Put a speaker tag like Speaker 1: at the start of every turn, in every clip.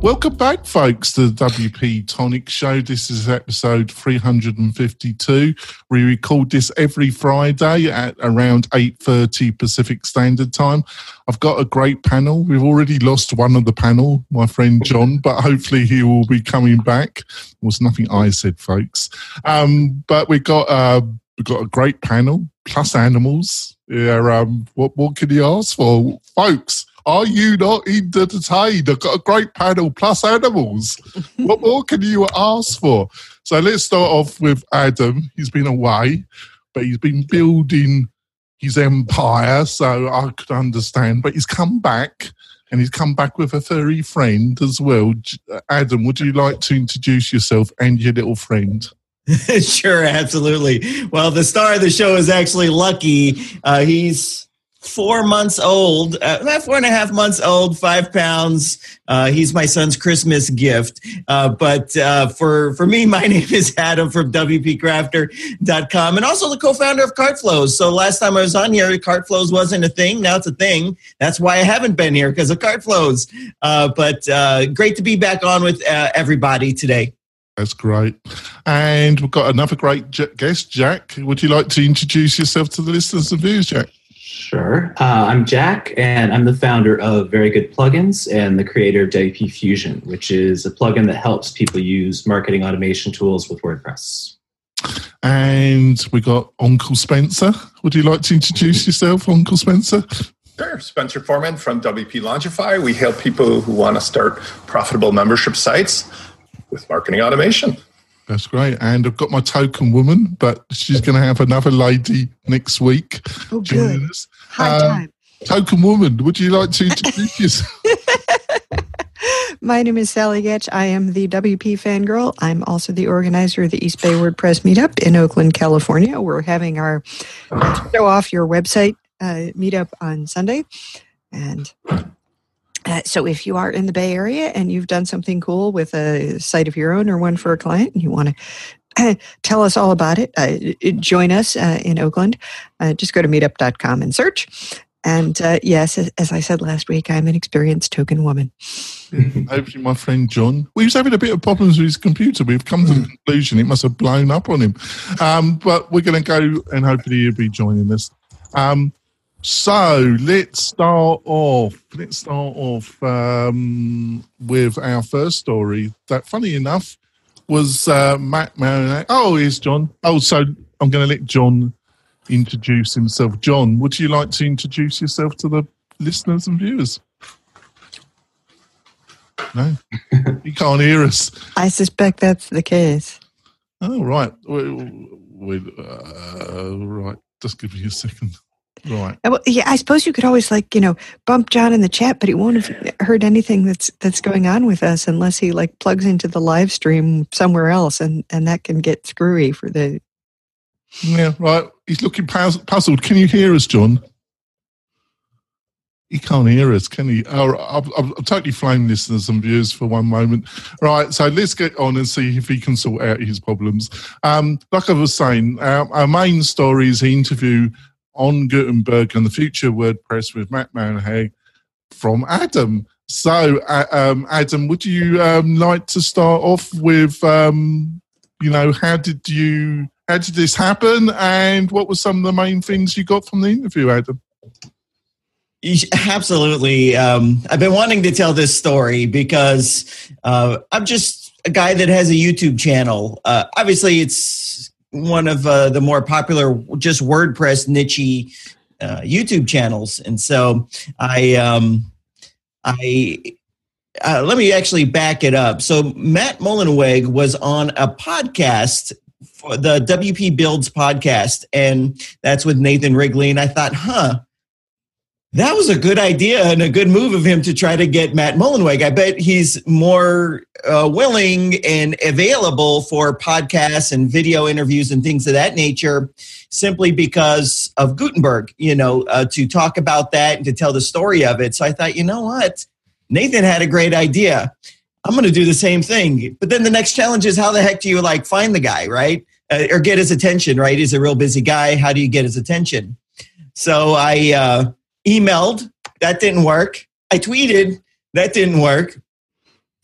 Speaker 1: Welcome back, folks, to the WP Tonic Show. This is episode 352. We record this every Friday at around 8.30 Pacific Standard Time. I've got a great panel. We've already lost one of the panel, my friend John, but hopefully he will be coming back. It was nothing I said, folks. Um, but we've got, uh, we've got a great panel, plus animals. Yeah, um, what, what can you ask for? Folks, are you not entertained? I've got a great panel plus animals. what more can you ask for? So let's start off with Adam. He's been away, but he's been building his empire, so I could understand. But he's come back and he's come back with a furry friend as well. Adam, would you like to introduce yourself and your little friend?
Speaker 2: sure, absolutely. Well, the star of the show is actually Lucky. Uh, he's four months old, uh, four and a half months old, five pounds. Uh, he's my son's Christmas gift. Uh, but uh, for, for me, my name is Adam from WPCrafter.com and also the co founder of CartFlows. So last time I was on here, CartFlows wasn't a thing. Now it's a thing. That's why I haven't been here because of CartFlows. Uh, but uh, great to be back on with everybody today.
Speaker 1: That's great. And we've got another great guest, Jack. Would you like to introduce yourself to the listeners and viewers, Jack?
Speaker 3: Sure. Uh, I'm Jack, and I'm the founder of Very Good Plugins and the creator of WP Fusion, which is a plugin that helps people use marketing automation tools with WordPress.
Speaker 1: And we got Uncle Spencer. Would you like to introduce yourself, Uncle Spencer?
Speaker 4: Sure. Spencer Forman from WP Launchify. We help people who want to start profitable membership sites with marketing automation.
Speaker 1: That's great. And I've got my token woman, but she's going to have another lady next week.
Speaker 5: Oh, good. Us. High um, time.
Speaker 1: Token woman, would you like to introduce yourself?
Speaker 5: My name is Sallie Goetsch. I am the WP fangirl. I'm also the organizer of the East Bay WordPress meetup in Oakland, California. We're having our show off your website uh, meetup on Sunday. And uh, so if you are in the Bay Area and you've done something cool with a site of your own or one for a client and you want to tell us all about it, uh, join us uh, in Oakland. Uh, just go to meetup.com and search. And uh, yes, as I said last week, I'm an experienced token woman.
Speaker 1: Hopefully, my friend John, well, he was having a bit of problems with his computer. We've come to the conclusion it must have blown up on him. Um, but we're going to go and hopefully he'll be joining us. Um, so let's start off. Let's start off um, with our first story. That, funny enough, was uh, Matt Mullenweg. Oh, here's John. Oh, so I'm going to let John introduce himself. John, would you like to introduce yourself to the listeners and viewers? No, you can't hear us.
Speaker 5: I suspect that's the case.
Speaker 1: Oh, right. We, we, uh, right. Just give me a second. Right.
Speaker 5: Well, yeah, I suppose you could always like you know bump John in the chat, but he won't have heard anything that's that's going on with us unless he like plugs into the live stream somewhere else, and and that can get screwy for the.
Speaker 1: Yeah, right. He's looking puzzled. Can you hear us, John? He can't hear us, can he? Oh, I'll, I'll, I'll totally flame listeners and viewers for one moment. Right, so let's get on and see if he can sort out his problems. Um, like I was saying, our, our main story is the interview on Gutenberg and the future WordPress with Matt Mullenweg from Adam. So, uh, um, Adam, would you um, like to start off with, um, you know, how did you, how did this happen, and what were some of the main things you got from the interview, Adam?
Speaker 2: Absolutely. Um, I've been wanting to tell this story because uh, I'm just a guy that has a YouTube channel. Uh, obviously, it's one of uh, the more popular just WordPress niche uh, YouTube channels, and so I um, I uh, let me actually back it up. So Matt Mullenweg was on a podcast for the WP Builds podcast, and that's with Nathan Wrigley. And I thought, huh, that was a good idea and a good move of him to try to get Matt Mullenweg. I bet he's more uh, willing and available for podcasts and video interviews and things of that nature simply because of Gutenberg, you know, uh, to talk about that and to tell the story of it. So I thought, you know what? Nathan had a great idea. I'm going to do the same thing. But then the next challenge is how the heck do you like find the guy, right? Uh, or get his attention, right? He's a real busy guy. How do you get his attention? So I uh, emailed. That didn't work. I tweeted. That didn't work.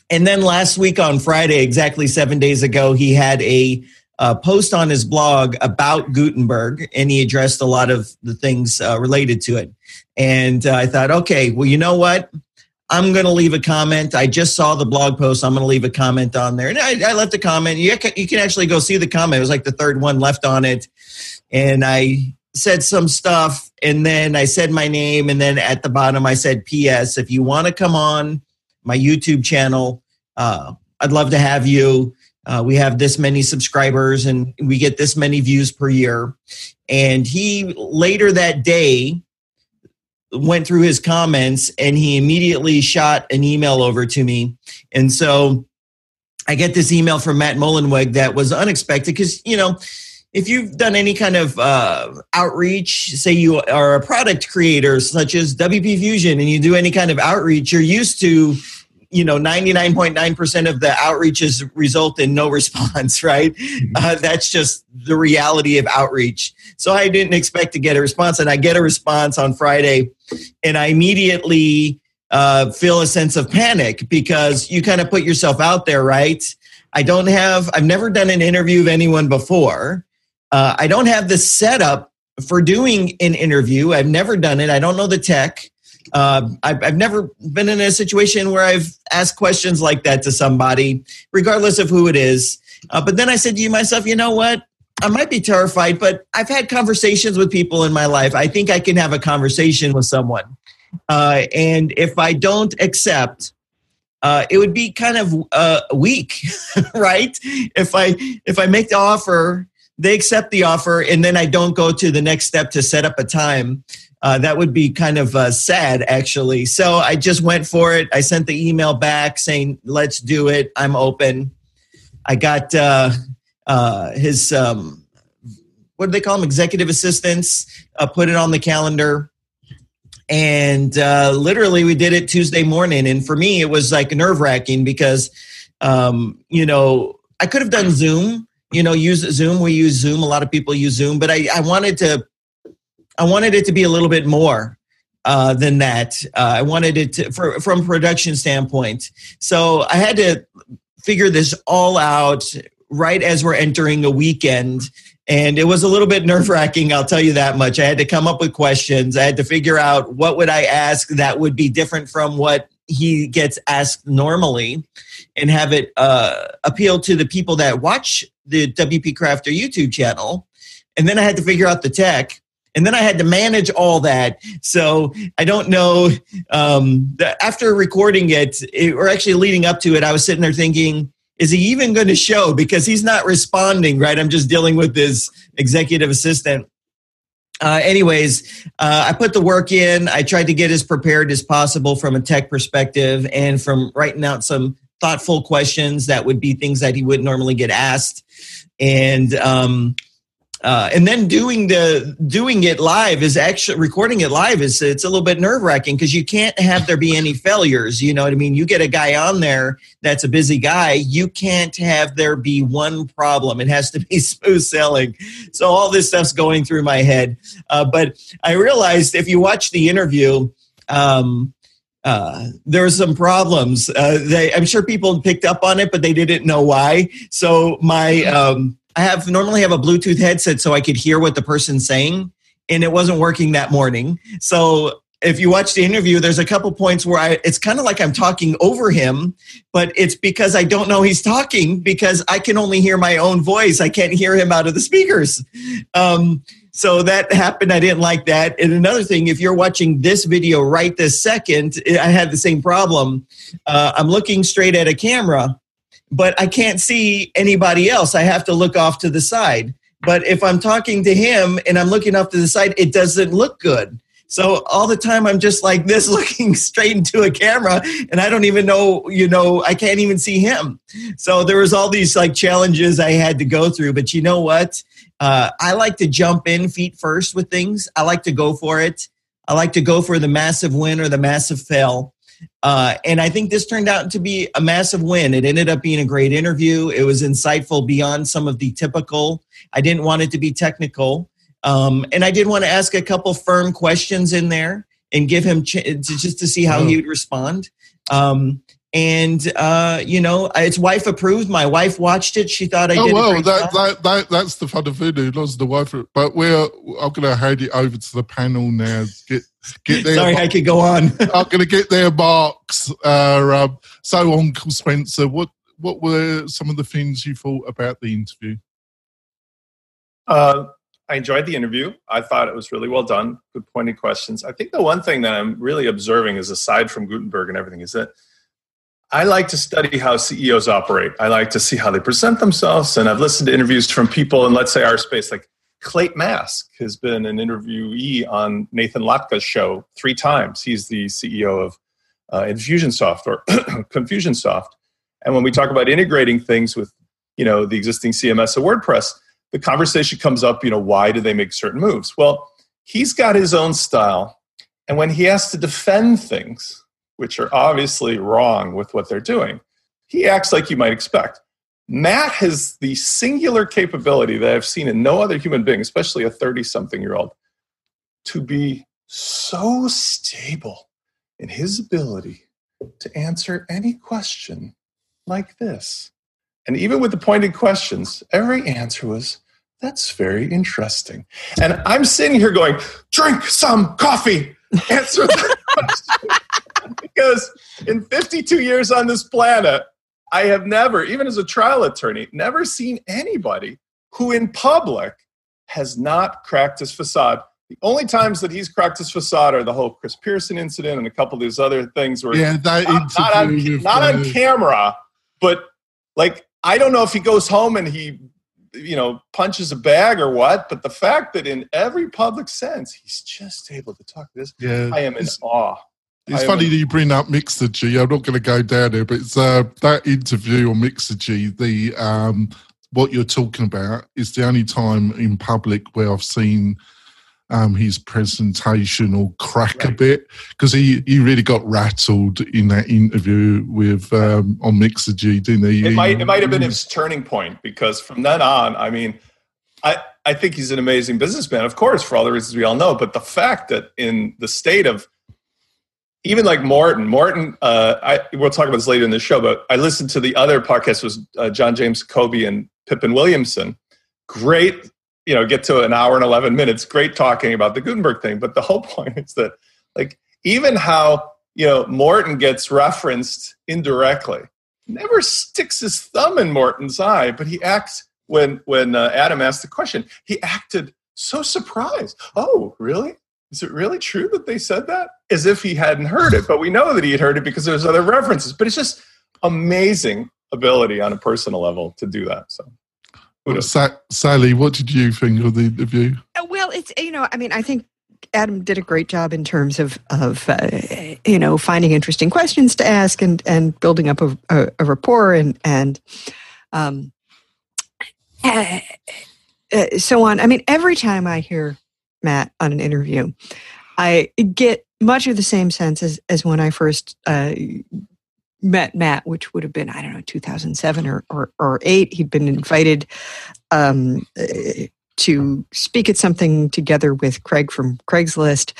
Speaker 2: And then last week on Friday, exactly seven days ago, he had a uh, post on his blog about Gutenberg, and he addressed a lot of the things uh, related to it. And uh, I thought, okay, well, you know what? I'm going to leave a comment. I just saw the blog post. I'm going to leave a comment on there. And I, I left a comment. You can, you can actually go see the comment. It was like the third one left on it. And I said some stuff. And then I said my name. And then at the bottom, I said, P.S. If you want to come on my YouTube channel, uh, I'd love to have you. Uh, we have this many subscribers and we get this many views per year. And he later that day went through his comments and he immediately shot an email over to me. And so I get this email from Matt Mullenweg that was unexpected because, you know, if you've done any kind of uh, outreach, say you are a product creator such as WP Fusion and you do any kind of outreach, you're used to you know 99.9% of the outreaches result in no response right? Mm-hmm. uh, that's just the reality of outreach. So i didn't expect to get a response and i get a response on friday and i immediately uh, feel a sense of panic because you kind of put yourself out there right? I don't have i've never done an interview of anyone before uh, i don't have the setup for doing an interview i've never done it i don't know the tech uh, I've, I've never been in a situation where I've asked questions like that to somebody, regardless of who it is. Uh, but then I said to myself, you know what? I might be terrified, but I've had conversations with people in my life. I think I can have a conversation with someone. Uh, and if I don't accept, uh, it would be kind of uh, weak, right? If I if I make the offer, they accept the offer, and then I don't go to the next step to set up a time uh, that would be kind of uh, sad, actually. So I just went for it. I sent the email back saying, let's do it. I'm open. I got uh, uh his, um, what do they call them? Executive assistants, uh, put it on the calendar. And uh, literally, we did it Tuesday morning. And for me, it was like nerve wracking because, um, you know, I could have done Zoom you know use zoom we use zoom a lot of people use zoom but i, I wanted to I wanted it to be a little bit more uh, than that. Uh, I wanted it to, for, from production standpoint. So I had to figure this all out right as we're entering a weekend. And it was a little bit nerve wracking, I'll tell you that much. I had to come up with questions. I had to figure out what would I ask that would be different from what he gets asked normally and have it uh, appeal to the people that watch the WP Crafter YouTube channel. And then I had to figure out the tech and then I had to manage all that. So I don't know. Um, after recording it, it, or actually leading up to it, I was sitting there thinking, is he even going to show? Because he's not responding, right? I'm just dealing with his executive assistant. Uh, anyways, uh, I put the work in. I tried to get as prepared as possible from a tech perspective and from writing out some thoughtful questions that would be things that he wouldn't normally get asked. And um, uh, and then doing the doing it live is actually recording it live is it's a little bit nerve wracking because you can't have there be any failures. You know what I mean? You get a guy on there that's a busy guy, you can't have there be one problem. It has to be smooth sailing. So all this stuff's going through my head. Uh, but I realized if you watch the interview. Um, uh, there were some problems. Uh, they, I'm sure people picked up on it, but they didn't know why. So my um, I have normally have a Bluetooth headset so I could hear what the person's saying, and it wasn't working that morning. So if you watch the interview, there's a couple points where I it's kind of like I'm talking over him, but it's because I don't know he's talking because I can only hear my own voice. I can't hear him out of the speakers. Um, so that happened. I didn't like that. And another thing, if you're watching this video right this second, I had the same problem. Uh, I'm looking straight at a camera but I can't see anybody else. I have to look off to the side. But if I'm talking to him and I'm looking off to the side, it doesn't look good. So all the time I'm just like this looking straight into a camera and I don't even know, you know, I can't even see him. So there was all these like challenges I had to go through, but you know what? Uh, I like to jump in feet first with things. I like to go for it. I like to go for the massive win or the massive fail. Uh, and I think this turned out to be a massive win. It ended up being a great interview. It was insightful beyond some of the typical. I didn't want it to be technical. Um, and I did want to ask a couple firm questions in there and give him ch- just to see how oh. he would respond. Um, and uh, you know, it's wife approved. My wife watched it. She thought I oh, did.
Speaker 1: Oh well, that, that, that that's the fun of it. It was the wife, but we're I'm going to hand it over to the panel now. Get get
Speaker 2: there. Sorry, I could go on.
Speaker 1: I'm going to get their marks. Uh, um, so, Uncle Spencer, what what were some of the things you thought about the interview?
Speaker 4: Uh, I enjoyed the interview. I thought it was really well done. Good pointed questions. I think the one thing that I'm really observing is aside from Gutenberg and everything is that I like to study how CEOs operate. I like to see how they present themselves. And I've listened to interviews from people in, let's say, our space, like Clate Mask has been an interviewee on Nathan Latka's show three times. He's the CEO of uh, Infusionsoft or Confusionsoft. And when we talk about integrating things with, you know, the existing CMS of WordPress, the conversation comes up, you know, why do they make certain moves? Well, he's got his own style. And when he has to defend things, which are obviously wrong with what they're doing, he acts like you might expect. Matt has the singular capability that I've seen in no other human being, especially a 30 something year old, to be so stable in his ability to answer any question like this. And even with the pointed questions, every answer was, that's very interesting. And I'm sitting here going, drink some coffee, answer that question because in 52 years on this planet, I have never, even as a trial attorney, never seen anybody who in public has not cracked his facade. The only times that he's cracked his facade are the whole Chris Pearson incident and a couple of these other things where
Speaker 1: yeah, that
Speaker 4: not, not, on, not on camera, but like I don't know if he goes home and he you know punches a bag or what but the fact that in every public sense he's just able to talk this yeah, i am in awe
Speaker 1: it's I funny that you bring up Mixergy. I'm not going to go down there, but it's uh, that interview on Mixergy. The um, what you're talking about is the only time in public where I've seen um, his presentation or crack right. a bit because he, he really got rattled in that interview with um, on Mixergy, didn't he?
Speaker 4: It might it might have been his turning point because from then on, I mean, I I think he's an amazing businessman, of course, for all the reasons we all know. But the fact that in the state of even like Morten, Morten, uh, I, we'll talk about this later in the show, but I listened to the other podcast was uh, John James Jacoby and Pippin Williamson. Great, you know, get to an hour and 11 minutes. Great talking about the Gutenberg thing. But the whole point is that like, even how, you know, Morten gets referenced indirectly, never sticks his thumb in Morten's eye, but he acts when, when uh, Adam asked the question, he acted so surprised. Oh, really? Is it really true that they said that? As if he hadn't heard it, but we know that he had heard it because there's other references. But it's just amazing ability on a personal level to do that. So.
Speaker 1: Well, Sa- Sally, what did you think of the interview?
Speaker 5: Uh, well, it's you know, I mean, I think Adam did a great job in terms of of uh, you know finding interesting questions to ask and and building up a, a, a rapport and and um, uh, uh, so on. I mean, every time I hear Matt on an interview, I get much of the same sense as, as when I first uh, met Matt, which would have been, I don't know, 2007 or, or, or 8. He'd been invited um, to speak at something together with Craig from Craigslist.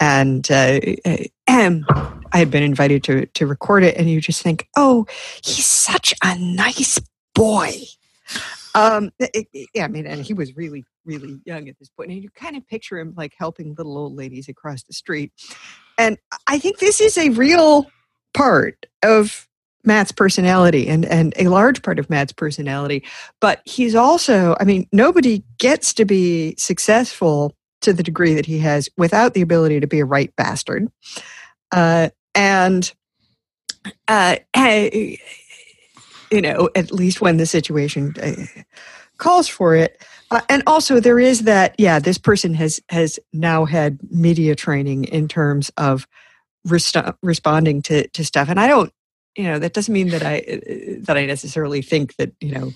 Speaker 5: And uh, I had been invited to, to record it. And you just think, oh, he's such a nice boy. Um, it, yeah, I mean, and he was really really young at this point, and you kind of picture him like helping little old ladies across the street. And I think this is a real part of Matt's personality and, and a large part of Matt's personality. But he's also, I mean, nobody gets to be successful to the degree that he has without the ability to be a right bastard. Uh, and, uh, you know, at least when the situation uh, calls for it. Uh, and also, there is that. Yeah, this person has has now had media training in terms of responding to to stuff. And I don't, you know, that doesn't mean that I uh, that I necessarily think that you know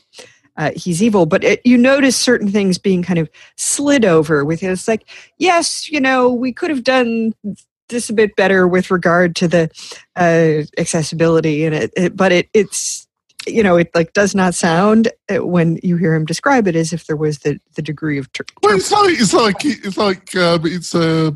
Speaker 5: uh, he's evil, but it, you notice certain things being kind of slid over with it. It's like, yes, you know, we could have done this a bit better with regard to the uh, accessibility and it, it, but it it's you know it like does not sound uh, when you hear him describe it as if there was the the degree of ter-
Speaker 1: well, it's like it's like it's like um, it's a uh,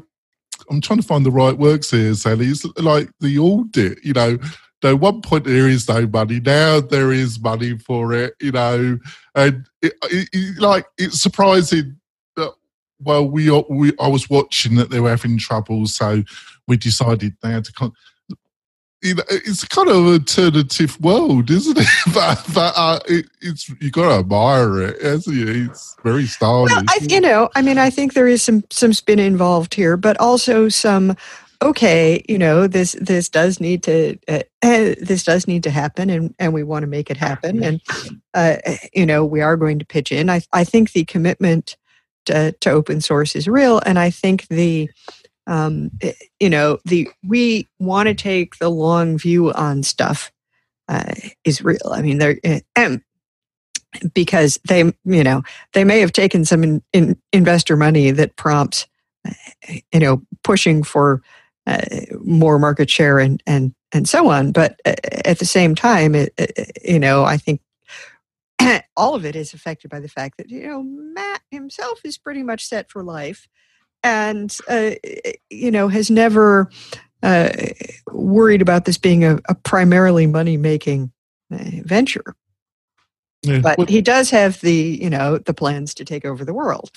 Speaker 1: I'm trying to find the right words here, Sally. It's like the audit, you know. No, one point there is no money. Now there is money for it, you know, and it, it, it, like it's surprising that well, we, we I was watching that they were having trouble, so we decided they had to. Con- you know, it's kind of an alternative world, isn't it? but but uh, it, it's you got to admire it, hasn't you? It's very stylish. Well,
Speaker 5: I, you know, I mean, I think there is some some spin involved here, but also some. Okay, you know this this does need to uh, uh, this does need to happen, and and we want to make it happen, and uh, you know we are going to pitch in. I I think the commitment to, to open source is real, and I think the um, eh, you know the we want to take the long view on stuff uh, is real. I mean, they're eh, and because they you know they may have taken some in, in investor money that prompts eh, you know pushing for uh, more market share and and and so on. But at the same time, it, you know, I think all of it is affected by the fact that you know Matt himself is pretty much set for life, and uh, you know has never uh, worried about this being a, a primarily money making uh, venture. Yeah. But he does have the you know the plans to take over the world.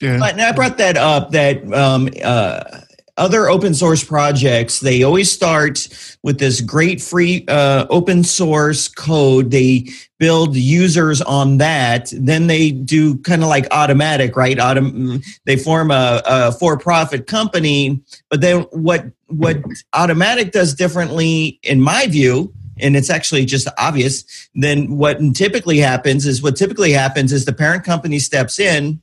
Speaker 2: Yeah, and I brought that up that um, uh, other open source projects, they always start with this great free uh, open source code. They build users on that. Then they do kind of like Automattic, right? Autom- they form a, a for-profit company. But then what what Automattic does differently, in my view, and it's actually just obvious. Then what typically happens is what typically happens is the parent company steps in,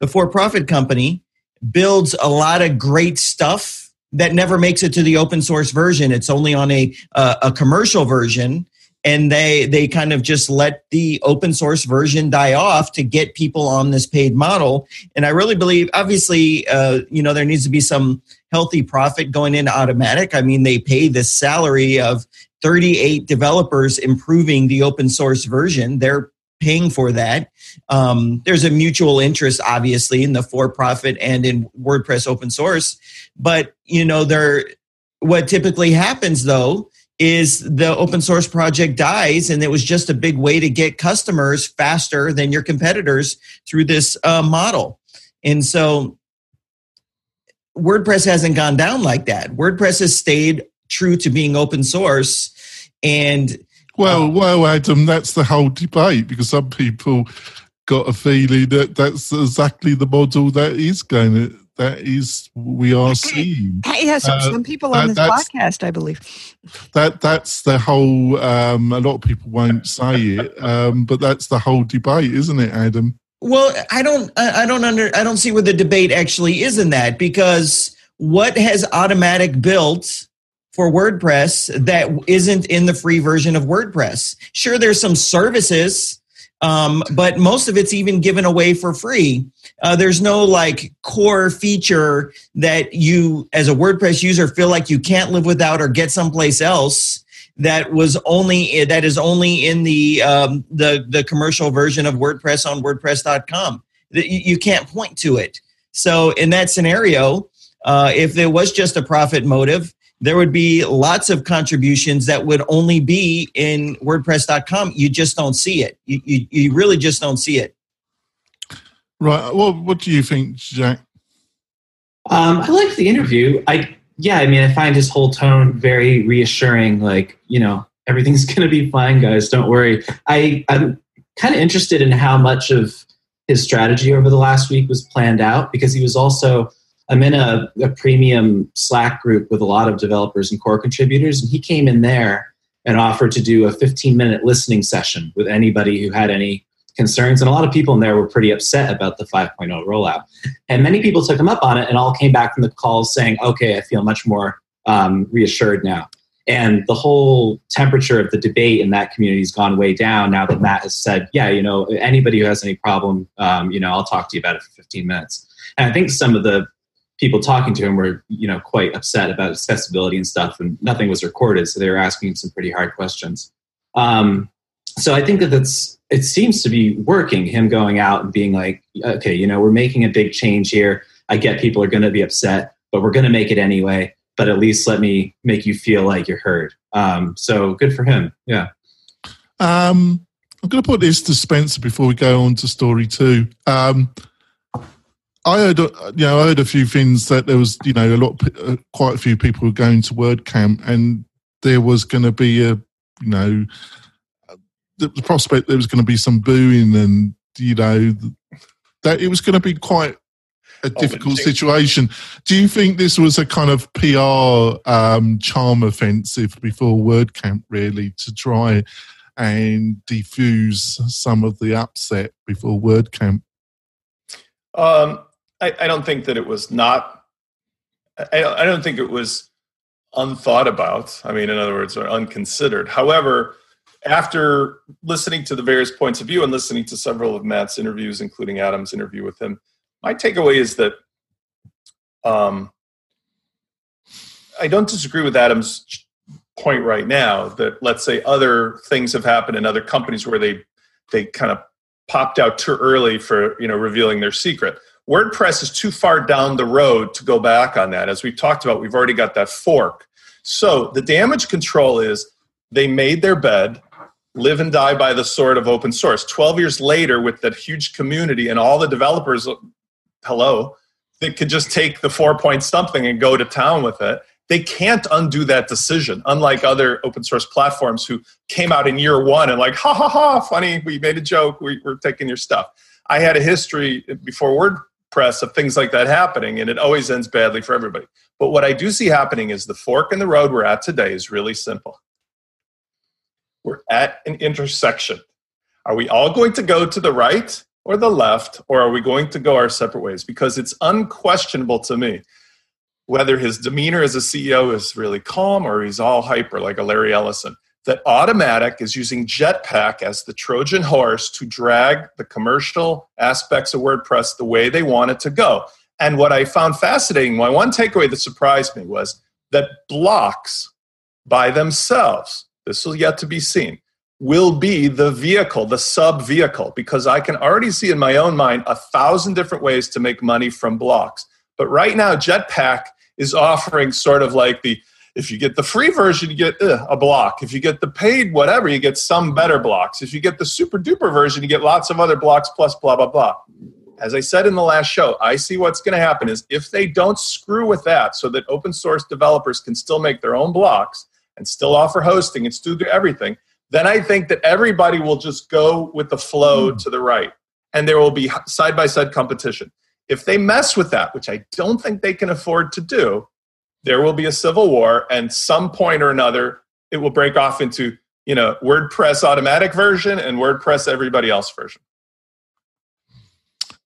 Speaker 2: the for-profit company builds a lot of great stuff that never makes it to the open source version. It's only on a uh, a commercial version, and they they kind of just let the open source version die off to get people on this paid model. And I really believe, obviously, uh, you know, there needs to be some healthy profit going into Automattic. I mean, they pay this salary of 38 developers improving the open source version. They're paying for that. Um, there's a mutual interest, obviously, in the for-profit and in WordPress open source. But you know, there what typically happens though is the open source project dies, and it was just a big way to get customers faster than your competitors through this uh, model. And so, WordPress hasn't gone down like that. WordPress has stayed true to being open source and
Speaker 1: well, well, Adam, that's the whole debate because some people got a feeling that that's exactly the model that is going to that is we are seeing.
Speaker 5: Yeah, some, uh, some people on this podcast, I believe.
Speaker 1: That that's the whole. Um, a lot of people won't say it, um, but that's the whole debate, isn't it, Adam?
Speaker 2: Well, I don't, I don't under, I don't see where the debate actually is in that because what has Automattic built for WordPress that isn't in the free version of WordPress. Sure, there's some services, um, but most of it's even given away for free. Uh, there's no like core feature that you, as a WordPress user, feel like you can't live without or get someplace else. That was only that is only in the um, the the commercial version of WordPress on WordPress.com. You can't point to it. So in that scenario, uh, if there was just a profit motive, there would be lots of contributions that would only be in WordPress.com. You just don't see it. You, you, you really just don't see it.
Speaker 1: Right. Well, what do you think, Jack?
Speaker 3: Um, I like the interview. I yeah, I mean, I find his whole tone very reassuring. Like, you know, everything's going to be fine, guys. Don't worry. I I'm kind of interested in how much of his strategy over the last week was planned out because he was also I'm in a, a premium Slack group with a lot of developers and core contributors, and he came in there and offered to do a 15 minute listening session with anybody who had any concerns. And a lot of people in there were pretty upset about the 5.0 rollout. And many people took him up on it and all came back from the calls saying, okay, I feel much more um, reassured now. And the whole temperature of the debate in that community has gone way down now that Matt has said, yeah, you know, anybody who has any problem, um, you know, I'll talk to you about it for 15 minutes. And I think some of the people talking to him were, you know, quite upset about accessibility and stuff, and nothing was recorded, so they were asking him some pretty hard questions. Um, so I think that that's it seems to be working. Him going out and being like, okay, you know, we're making a big change here. I get people are going to be upset, but we're going to make it anyway but at least let me make you feel like you're heard. Um, so good for him. Yeah.
Speaker 1: Um, I'm going to put this to Spencer before we go on to story two. Um, I heard, you know, I heard a few things that there was, you know, a lot, uh, quite a few people were going to WordCamp, and there was going to be a, you know, the, prospect there was going to be some booing, and you know, that it was going to be quite a difficult situation. Do you think this was a kind of PR um, charm offensive before WordCamp, really, to try and defuse some of the upset before WordCamp?
Speaker 4: Um, I, I, don't think that it was not. I, I don't think it was unthought about. I mean, in other words, or unconsidered. However, after listening to the various points of view and listening to several of Matt's interviews, including Adam's interview with him, my takeaway is that um, I don't disagree with Adam's point right now that let's say other things have happened in other companies where they they kind of popped out too early for you know revealing their secret. WordPress is too far down the road to go back on that. As we've talked about, we've already got that fork. So the damage control is they made their bed, live and die by the sword of open source. 12 years later, with that huge community and all the developers hello, that could just take the four point something and go to town with it. They can't undo that decision, unlike other open source platforms who came out in year one and, like, ha ha ha, funny, we made a joke, we, we're taking your stuff. I had a history before WordPress of things like that happening, and it always ends badly for everybody. But what I do see happening is the fork in the road we're at today is really simple. We're at an intersection. Are we all going to go to the right or the left, or are we going to go our separate ways? Because it's unquestionable to me whether his demeanor as a CEO is really calm or he's all hyper like a Larry Ellison. That Automattic is using Jetpack as the Trojan horse to drag the commercial aspects of WordPress the way they want it to go. And what I found fascinating, my one takeaway that surprised me was that blocks by themselves, this will yet to be seen, will be the vehicle, the sub vehicle, because I can already see in my own mind a thousand different ways to make money from blocks. But right now, Jetpack is offering sort of like the if you get the free version, you get uh, a block. If you get the paid whatever, you get some better blocks. If you get the super duper version, you get lots of other blocks plus blah, blah, blah. As I said in the last show, I see what's going to happen is if they don't screw with that so that open source developers can still make their own blocks and still offer hosting and still do everything, then I think that everybody will just go with the flow mm. to the right and there will be side by side competition. If they mess with that, which I don't think they can afford to do, there will be a civil war and some point or another it will break off into, you know, WordPress Automattic version and WordPress everybody else version.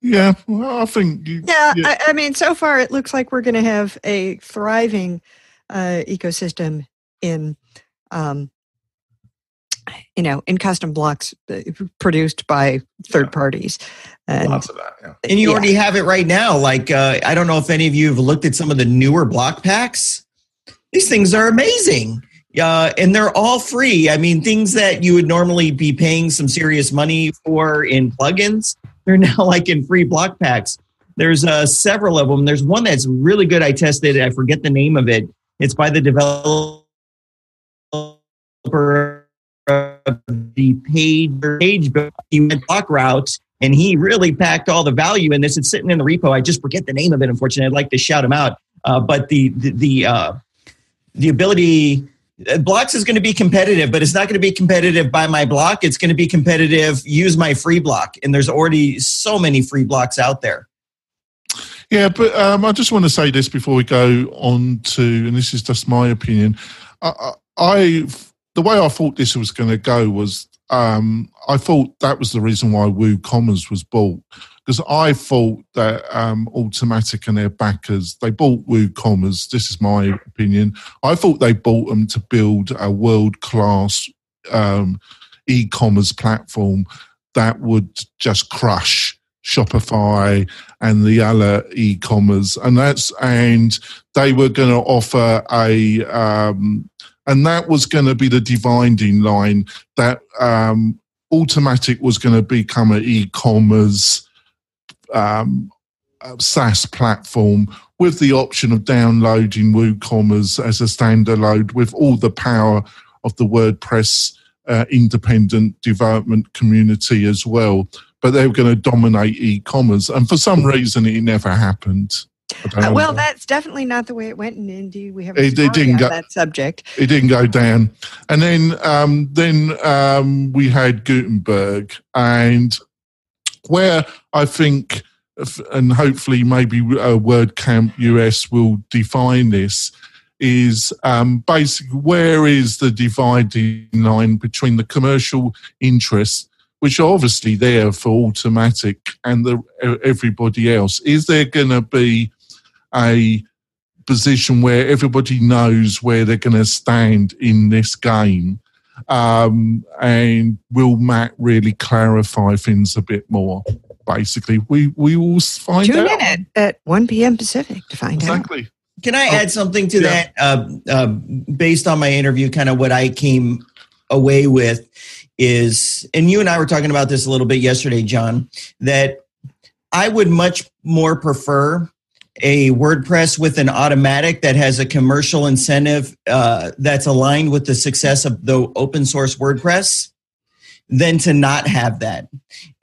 Speaker 1: Yeah, well, I think.
Speaker 5: You, yeah, yeah. I, I, mean, so far it looks like we're going to have a thriving uh, ecosystem in um, you know, in custom blocks uh, produced by third yeah. parties.
Speaker 4: And, Lots of that, yeah.
Speaker 2: And you yeah. already have it right now. Like, uh, I don't know if any of you have looked at some of the newer block packs. These things are amazing. Uh, and they're all free. I mean, things that you would normally be paying some serious money for in plugins, they're now like in free block packs. There's uh, several of them. There's one that's really good. I tested. It, I forget the name of it. It's by the developer the page page he went block routes and he really packed all the value in this. It's sitting in the repo. I just forget the name of it. Unfortunately, I'd like to shout him out. Uh, but the the the, uh, the ability uh, blocks is going to be competitive, but it's not going to be competitive by my block. It's going to be competitive. Use my free block, and there's already so many free blocks out there.
Speaker 1: Yeah, but um, I just want to say this before we go on to, and this is just my opinion. I, I the way I thought this was going to go was um, I thought that was the reason why WooCommerce was bought because I thought that um, Automattic and their backers they bought WooCommerce. This is my opinion. I thought they bought them to build a world class um, e-commerce platform that would just crush Shopify and the other e-commerce, and that's and they were going to offer a um, and that was going to be the dividing line that um, Automattic was going to become an e-commerce um, SaaS platform with the option of downloading WooCommerce as a standalone with all the power of the WordPress uh, independent development community as well. But they were going to dominate e-commerce, and for some reason, it never happened.
Speaker 5: Uh, well, that's definitely not the way it went, and indeed we have a
Speaker 1: it, it didn't go,
Speaker 5: that subject.
Speaker 1: It didn't go down, and then um, then um, we had Gutenberg, and where I think, and hopefully maybe uh, WordCamp US will define this, is um, basically where is the dividing line between the commercial interests which are obviously there for Automattic and the, everybody else. Is there going to be a position where everybody knows where they're going to stand in this game. Um, and will Matt really clarify things a bit more? Basically, we we will find
Speaker 5: Tune
Speaker 1: out.
Speaker 5: in at, at 1 p.m. Pacific to find
Speaker 1: exactly.
Speaker 5: out. Exactly.
Speaker 2: Can I
Speaker 1: Oh,
Speaker 2: add something to
Speaker 1: yeah.
Speaker 2: that? Uh, uh, based on my interview, kind of what I came away with is, and you and I were talking about this a little bit yesterday, John, that I would much more prefer a WordPress with an Automattic that has a commercial incentive uh, that's aligned with the success of the open source WordPress than to not have that.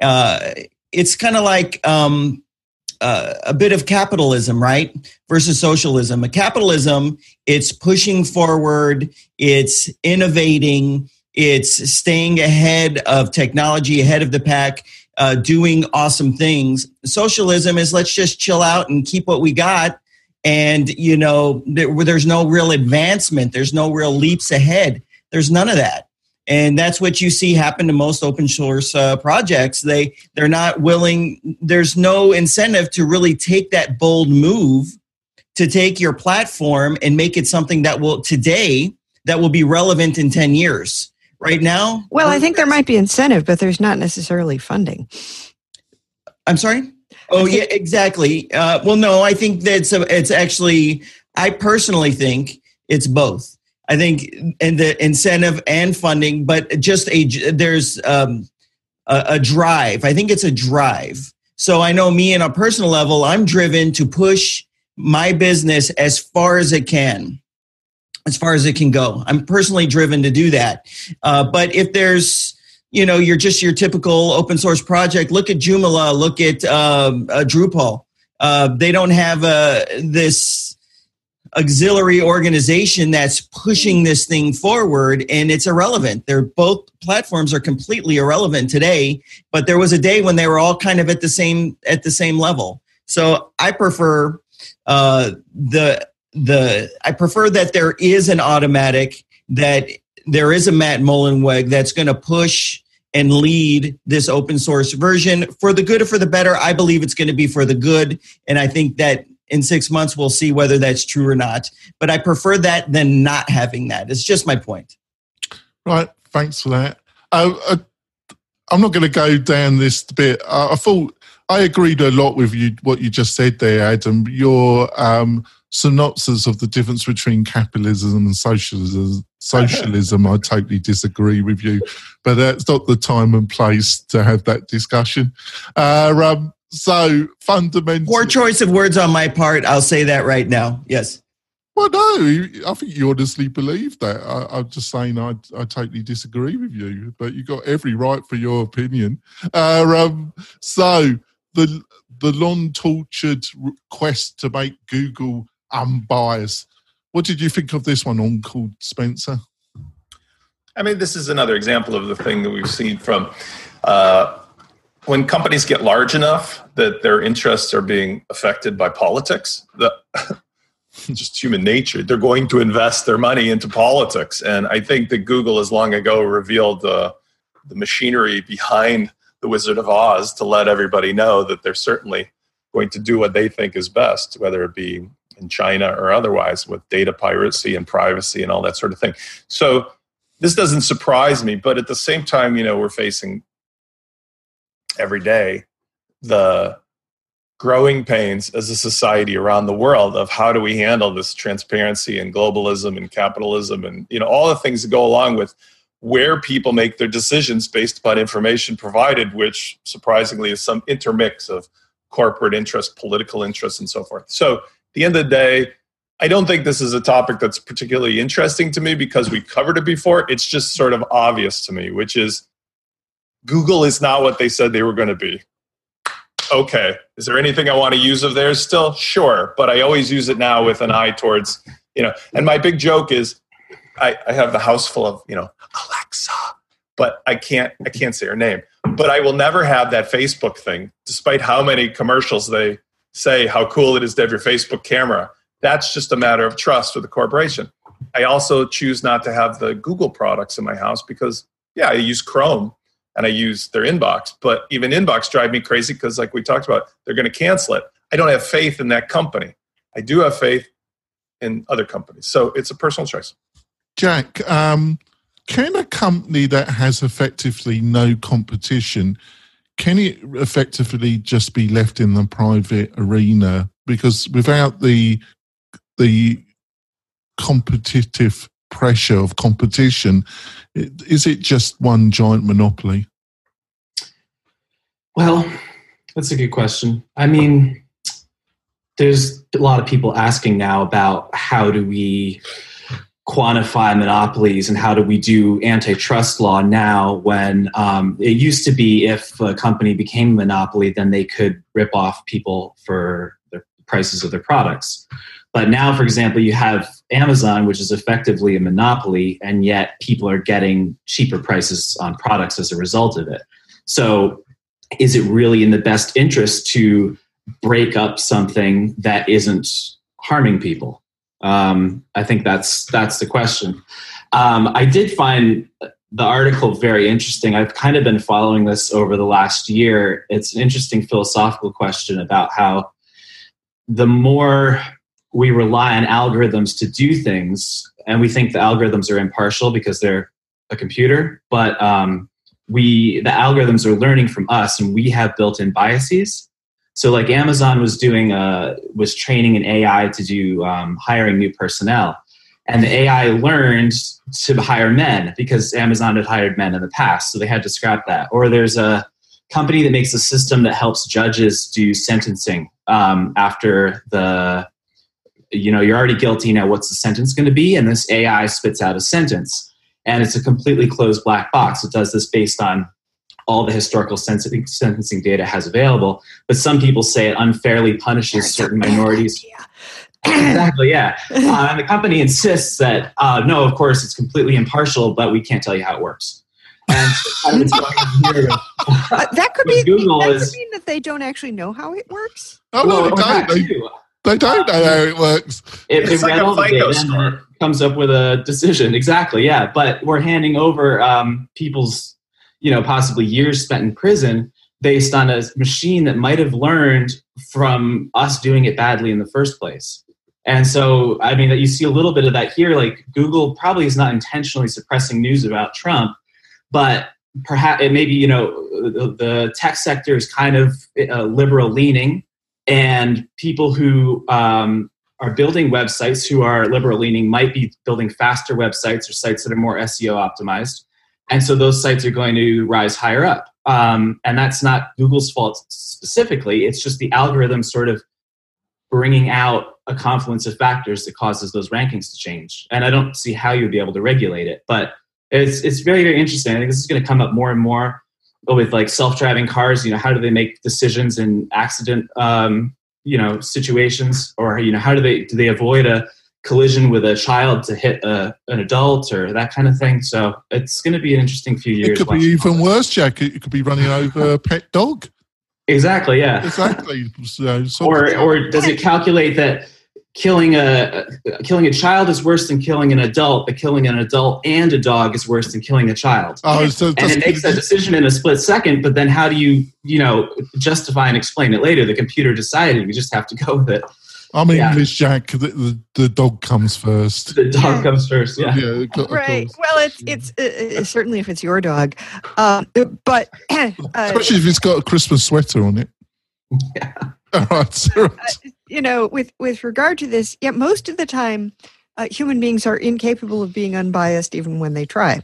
Speaker 2: Uh, it's kind of like um, uh, a bit of capitalism, right? Versus socialism. A capitalism, it's pushing forward, it's innovating, it's staying ahead of technology, ahead of the pack, uh, doing awesome things. Socialism is let's just chill out and keep what we got. And, you know, there, there's no real advancement, there's no real leaps ahead. There's none of that. And that's what you see happen to most open source uh, projects. They they're not willing. There's no incentive to really take that bold move to take your platform and make it something that will today that will be relevant in ten years. Right now,
Speaker 5: Well, I think there might be incentive, but there's not necessarily funding.
Speaker 2: I'm sorry. Oh yeah, exactly. Uh, well, no, I think that's a, it's actually. I personally think it's both. I think and the incentive and funding, but just a there's um, a, a drive. I think it's a drive. So I know me on a personal level, I'm driven to push my business as far as it can, as far as it can go. I'm personally driven to do that. Uh, but if there's you know, you're just your typical open source project. Look at Joomla. Look at um, uh, Drupal. Uh, they don't have uh, this auxiliary organization that's pushing this thing forward, and it's irrelevant. They're both platforms are completely irrelevant today. But there was a day when they were all kind of at the same at the same level. So I prefer uh, the the I prefer that there is an Automattic that there is a Matt Mullenweg that's going to push and lead this open source version for the good or for the better. I believe it's going to be for the good. And I think that in six months, we'll see whether that's true or not. But I prefer that than not having that. It's just my point.
Speaker 1: Right. Thanks for that. Uh, uh, I'm not going to go down this bit. Uh, I thought I agreed a lot with you what you just said there, Adam. Your um, synopsis of the difference between capitalism and socialism. Socialism, I totally disagree with you, but that's not the time and place to have that discussion. Uh, um, so fundamentally,
Speaker 2: Poor choice of words on my part. I'll say that right now. Yes.
Speaker 1: Well, no, I think you honestly believe that. I, I'm just saying I, I totally disagree with you, but you got every right for your opinion. Uh, um, so the the long tortured quest to make Google unbiased. What did you think of this one, Uncle Spencer?
Speaker 4: I mean, this is another example of the thing that we've seen from uh, when companies get large enough that their interests are being affected by politics. The, just human nature. They're going to invest their money into politics, and I think that Google has long ago revealed the the machinery behind the Wizard of Oz to let everybody know that they're certainly going to do what they think is best, whether it be in China or otherwise, with data piracy and privacy and all that sort of thing. So this doesn't surprise me, but at the same time, you know, we're facing every day the growing pains as a society around the world of how do we handle this transparency and globalism and capitalism and you know all the things that go along with where people make their decisions based upon information provided which surprisingly is some intermix of corporate interest political interest and so forth so the end of the day i don't think this is a topic that's particularly interesting to me because we covered it before it's just sort of obvious to me which is google is not what they said they were going to be okay, is there anything I want to use of theirs still? Sure. But I always use it now with an eye towards, you know, and my big joke is I, I have the house full of, you know, Alexa, but I can't I can't say her name. But I will never have that Facebook thing, despite how many commercials they say how cool it is to have your Facebook camera. That's just a matter of trust with the corporation. I also choose not to have the Google products in my house because yeah, I use Chrome and I use their inbox. But even inbox drive me crazy because, like we talked about, they're going to cancel it. I don't have faith in that company. I do have faith in other companies. So it's a personal choice.
Speaker 1: Jack, um, can a company that has effectively no competition can it effectively just be left in the private arena? Because without the the competitive pressure of competition, is it just one giant monopoly?
Speaker 3: Well, that's a good question. I mean, there's a lot of people asking now about how do we quantify monopolies and how do we do antitrust law now when um, it used to be if a company became a monopoly, then they could rip off people for the prices of their products. But now, for example, you have Amazon, which is effectively a monopoly, and yet people are getting cheaper prices on products as a result of it. So, is it really in the best interest to break up something that isn't harming people? Um, I think that's that's the question. Um, I did find the article very interesting. I've kind of been following this over the last year. It's an interesting philosophical question about how the more we rely on algorithms to do things, and we think the algorithms are impartial because they're a computer, but um, we the algorithms are learning from us, and we have built-in biases. So, like Amazon was doing, uh, was training an AI to do um, hiring new personnel, and the AI learned to hire men because Amazon had hired men in the past, so they had to scrap that. Or there's a company that makes a system that helps judges do sentencing um, after the you know you're already guilty now what's the sentence going to be? And this ai spits out a sentence. And it's a completely closed black box. It does this based on all the historical sentencing data has available but some people say it unfairly punishes certain minorities exactly yeah uh, and the company insists that uh, no of course it's completely impartial but we can't tell you how it works and
Speaker 5: uh, that could be Google that is, could mean that they don't actually know how it works.
Speaker 1: Oh, well, no, they don't. They don't know how it works.
Speaker 3: It, it like all the data and comes up with a decision. Exactly, yeah. But we're handing over um, people's, you know, possibly years spent in prison based on a machine that might have learned from us doing it badly in the first place. And so, I mean, that you see a little bit of that here. Like Google probably is not intentionally suppressing news about Trump, but perhaps it maybe you know the, tech sector is kind of uh, liberal leaning and people who um, are building websites who are liberal leaning might be building faster websites or sites that are more SEO optimized. And so those sites are going to rise higher up. Um, and that's not Google's fault specifically, it's just the algorithm sort of bringing out a confluence of factors that causes those rankings to change. And I don't see how you'd be able to regulate it. But it's, it's very, very interesting. I think this is going to come up more and more with like self-driving cars you know how do they make decisions in accident um, you know situations or you know how do they do they avoid a collision with a child to hit a, an adult or that kind of thing so it's going to be an interesting few years
Speaker 1: it could be even worse jack it could be running over a pet dog
Speaker 3: exactly yeah
Speaker 1: exactly
Speaker 3: so, or or does it calculate that killing a killing a child is worse than killing an adult, but killing an adult and a dog is worse than killing a child.
Speaker 1: Oh, so
Speaker 3: and it makes that decision in a split second. But then, how do you you know justify and explain it later? The computer decided. We just have to go with it.
Speaker 1: I'm yeah. English, Jack. The, the, the, dog comes first.
Speaker 3: The dog comes first. Yeah.
Speaker 5: yeah right. Well, it's it's uh, uh, certainly if it's your dog, um, but uh,
Speaker 1: especially if it's got a Christmas sweater on it. Yeah. All right.
Speaker 5: Uh, you know, with with regard to this, yeah, most of the time, uh, human beings are incapable of being unbiased even when they try,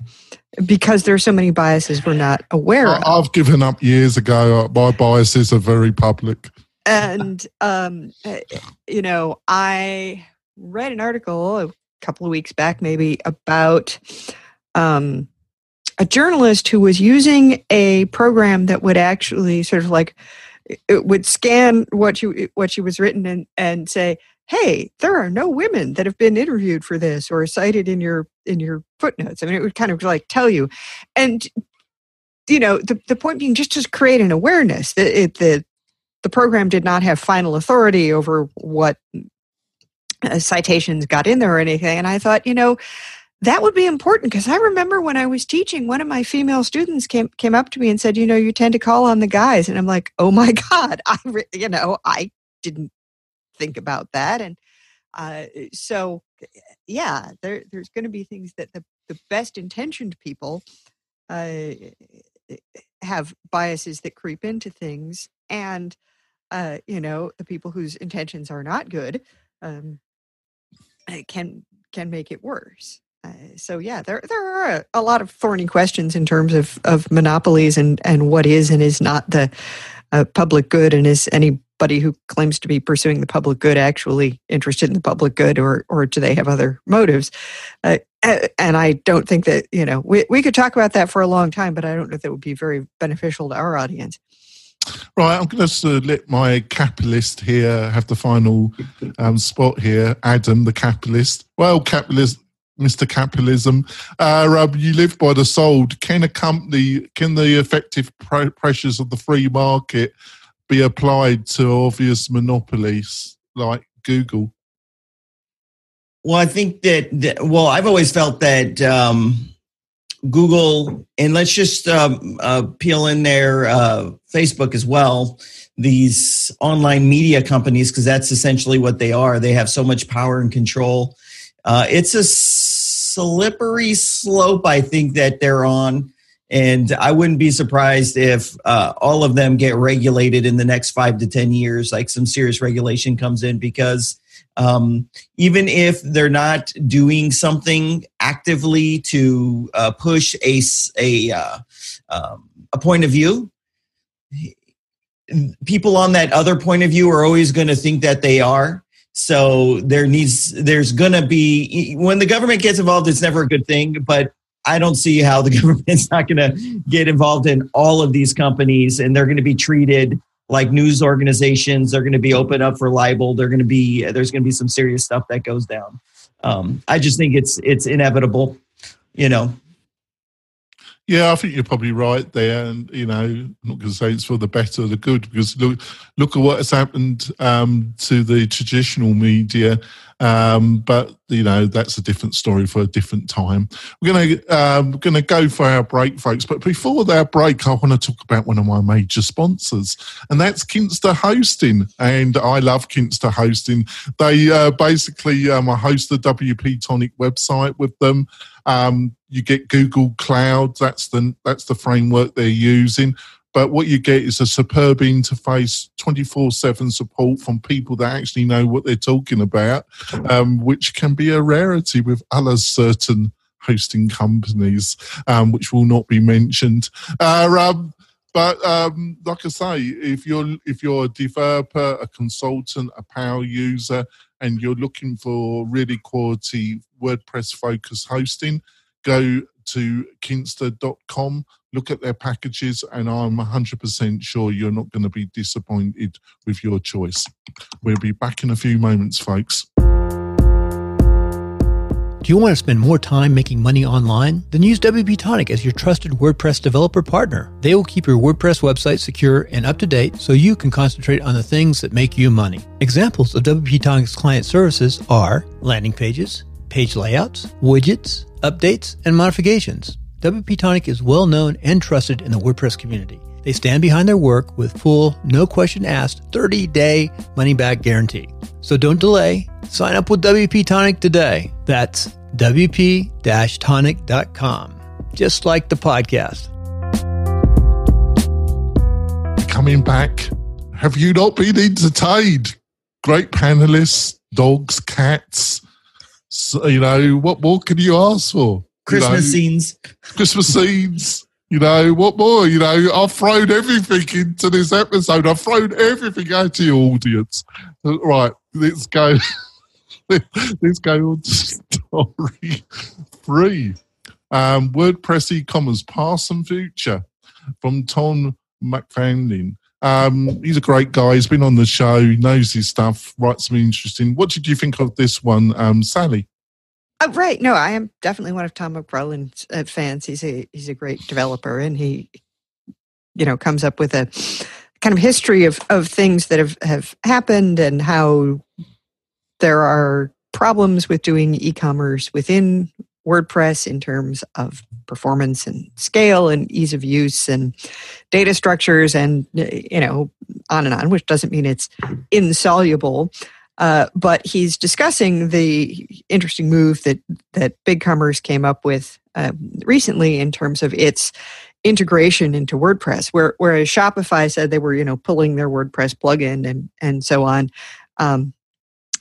Speaker 5: because there are so many biases we're not aware I, of.
Speaker 1: I've given up years ago. My biases are very public
Speaker 5: and um, eh, you know, I read an article a couple of weeks back, maybe about um, a journalist who was using a program that would actually sort of like it would scan what you what she was written and and say hey there are no women that have been interviewed for this or cited in your in your footnotes. I mean it would kind of like tell you. And you know the, the point being just to create an awareness that it, the the program did not have final authority over what uh, citations got in there or anything. And I thought, you know, that would be important because I remember when I was teaching, one of my female students came came up to me and said, "You know, you tend to call on the guys," and I'm like, "Oh my god, I re- you know, I didn't think about that." And uh, so, yeah, there, there's going to be things that the the best intentioned people uh, have biases that creep into things, and uh, you know, the people whose intentions are not good um, can can make it worse. Uh, so yeah, there there are a, a, lot of thorny questions in terms of of monopolies and and what is and is not the uh, public good, and is anybody who claims to be pursuing the public good actually interested in the public good, or or do they have other motives? Uh, and I don't think that you know we we could talk about that for a long time, but I don't know if that would be very beneficial to our audience.
Speaker 1: Right, I'm going to let my capitalist here have the final um, spot here. Adam, the capitalist. Well, capitalist, Mr. Capitalism, uh, you live by the sold. Can a company, can the effective pressures of the free market be applied to obvious monopolies like Google?
Speaker 2: Well, I think that, that well, I've always felt that um, Google, and let's just um, uh, peel in there uh, Facebook as well. These online media companies, because that's essentially what they are. They have so much power and control. Uh, it's a slippery slope, I think, that they're on. And I wouldn't be surprised if uh, all of them get regulated in the next five to 10 years, like some serious regulation comes in, because um, even if they're not doing something actively to uh, push a a uh, um, a point of view, people on that other point of view are always going to think that they are. So there needs there's going to be when the government gets involved, it's never a good thing. But I don't see how the government's not going to get involved in all of these companies, and they're going to be treated like news organizations. They're going to be open up for libel. They're going to be there's going to be some serious stuff that goes down. Um, I just think it's it's inevitable, you know.
Speaker 1: Yeah, I think you're probably right there, and you know, I'm not going to say it's for the better or the good because look, look at what has happened um, to the traditional media um, but you know that's a different story for a different time. We're gonna um, gonna go for our break, folks. But before that break, I want to talk about one of my major sponsors, and that's Kinsta Hosting. And I love Kinsta Hosting. They uh, basically um, I host the WP Tonic website with them. Um, you get Google Cloud. That's the that's the framework they're using. But what you get is a superb interface, 24 7 support from people that actually know what they're talking about, um, which can be a rarity with other certain hosting companies, um, which will not be mentioned. Uh, um, but um, like I say, if you're if you're a developer, a consultant, a power user, and you're looking for really quality WordPress focused hosting, go to kinsta.com, look at their packages, and I'm 100% sure you're not going to be disappointed with your choice. We'll be back in a few moments, folks.
Speaker 6: Do you want to spend more time making money online? Then use WP Tonic as your trusted WordPress developer partner. They will keep your WordPress website secure and up to date so you can concentrate on the things that make you money. Examples of WP Tonic's client services are landing pages, page layouts, widgets, updates, and modifications. WP Tonic is well known and trusted in the WordPress community. They stand behind their work with full, no question asked, 30 day money back guarantee. So don't delay. Sign up with WP Tonic today. That's WP tonic.com, just like the podcast.
Speaker 1: Coming back, have you not been entertained? Great panelists, dogs, cats. So, you know, what more can you ask for?
Speaker 2: Christmas
Speaker 1: you know,
Speaker 2: scenes.
Speaker 1: Christmas scenes. You know, what more? You know, I've thrown everything into this episode. I've thrown everything out to your audience. Right, let's go. let's go on to story three. Um, WordPress e-commerce past and future from Tom McFarlin. Um, he's a great guy. He's been on the show, knows his stuff, writes some interesting. What did you think of this one, um, Sallie?
Speaker 5: Uh, right. No, I am definitely one of Tom McFarlin's uh, fans. He's a he's a great developer, and he, you know, comes up with a kind of history of of things that have have happened and how there are problems with doing e-commerce within WordPress in terms of performance and scale and ease of use and data structures and you know on and on, which doesn't mean it's insoluble. Uh, but he's discussing the interesting move that that BigCommerce came up with uh, recently in terms of its integration into WordPress, where whereas Shopify said they were you know pulling their WordPress plugin and and so on. Um,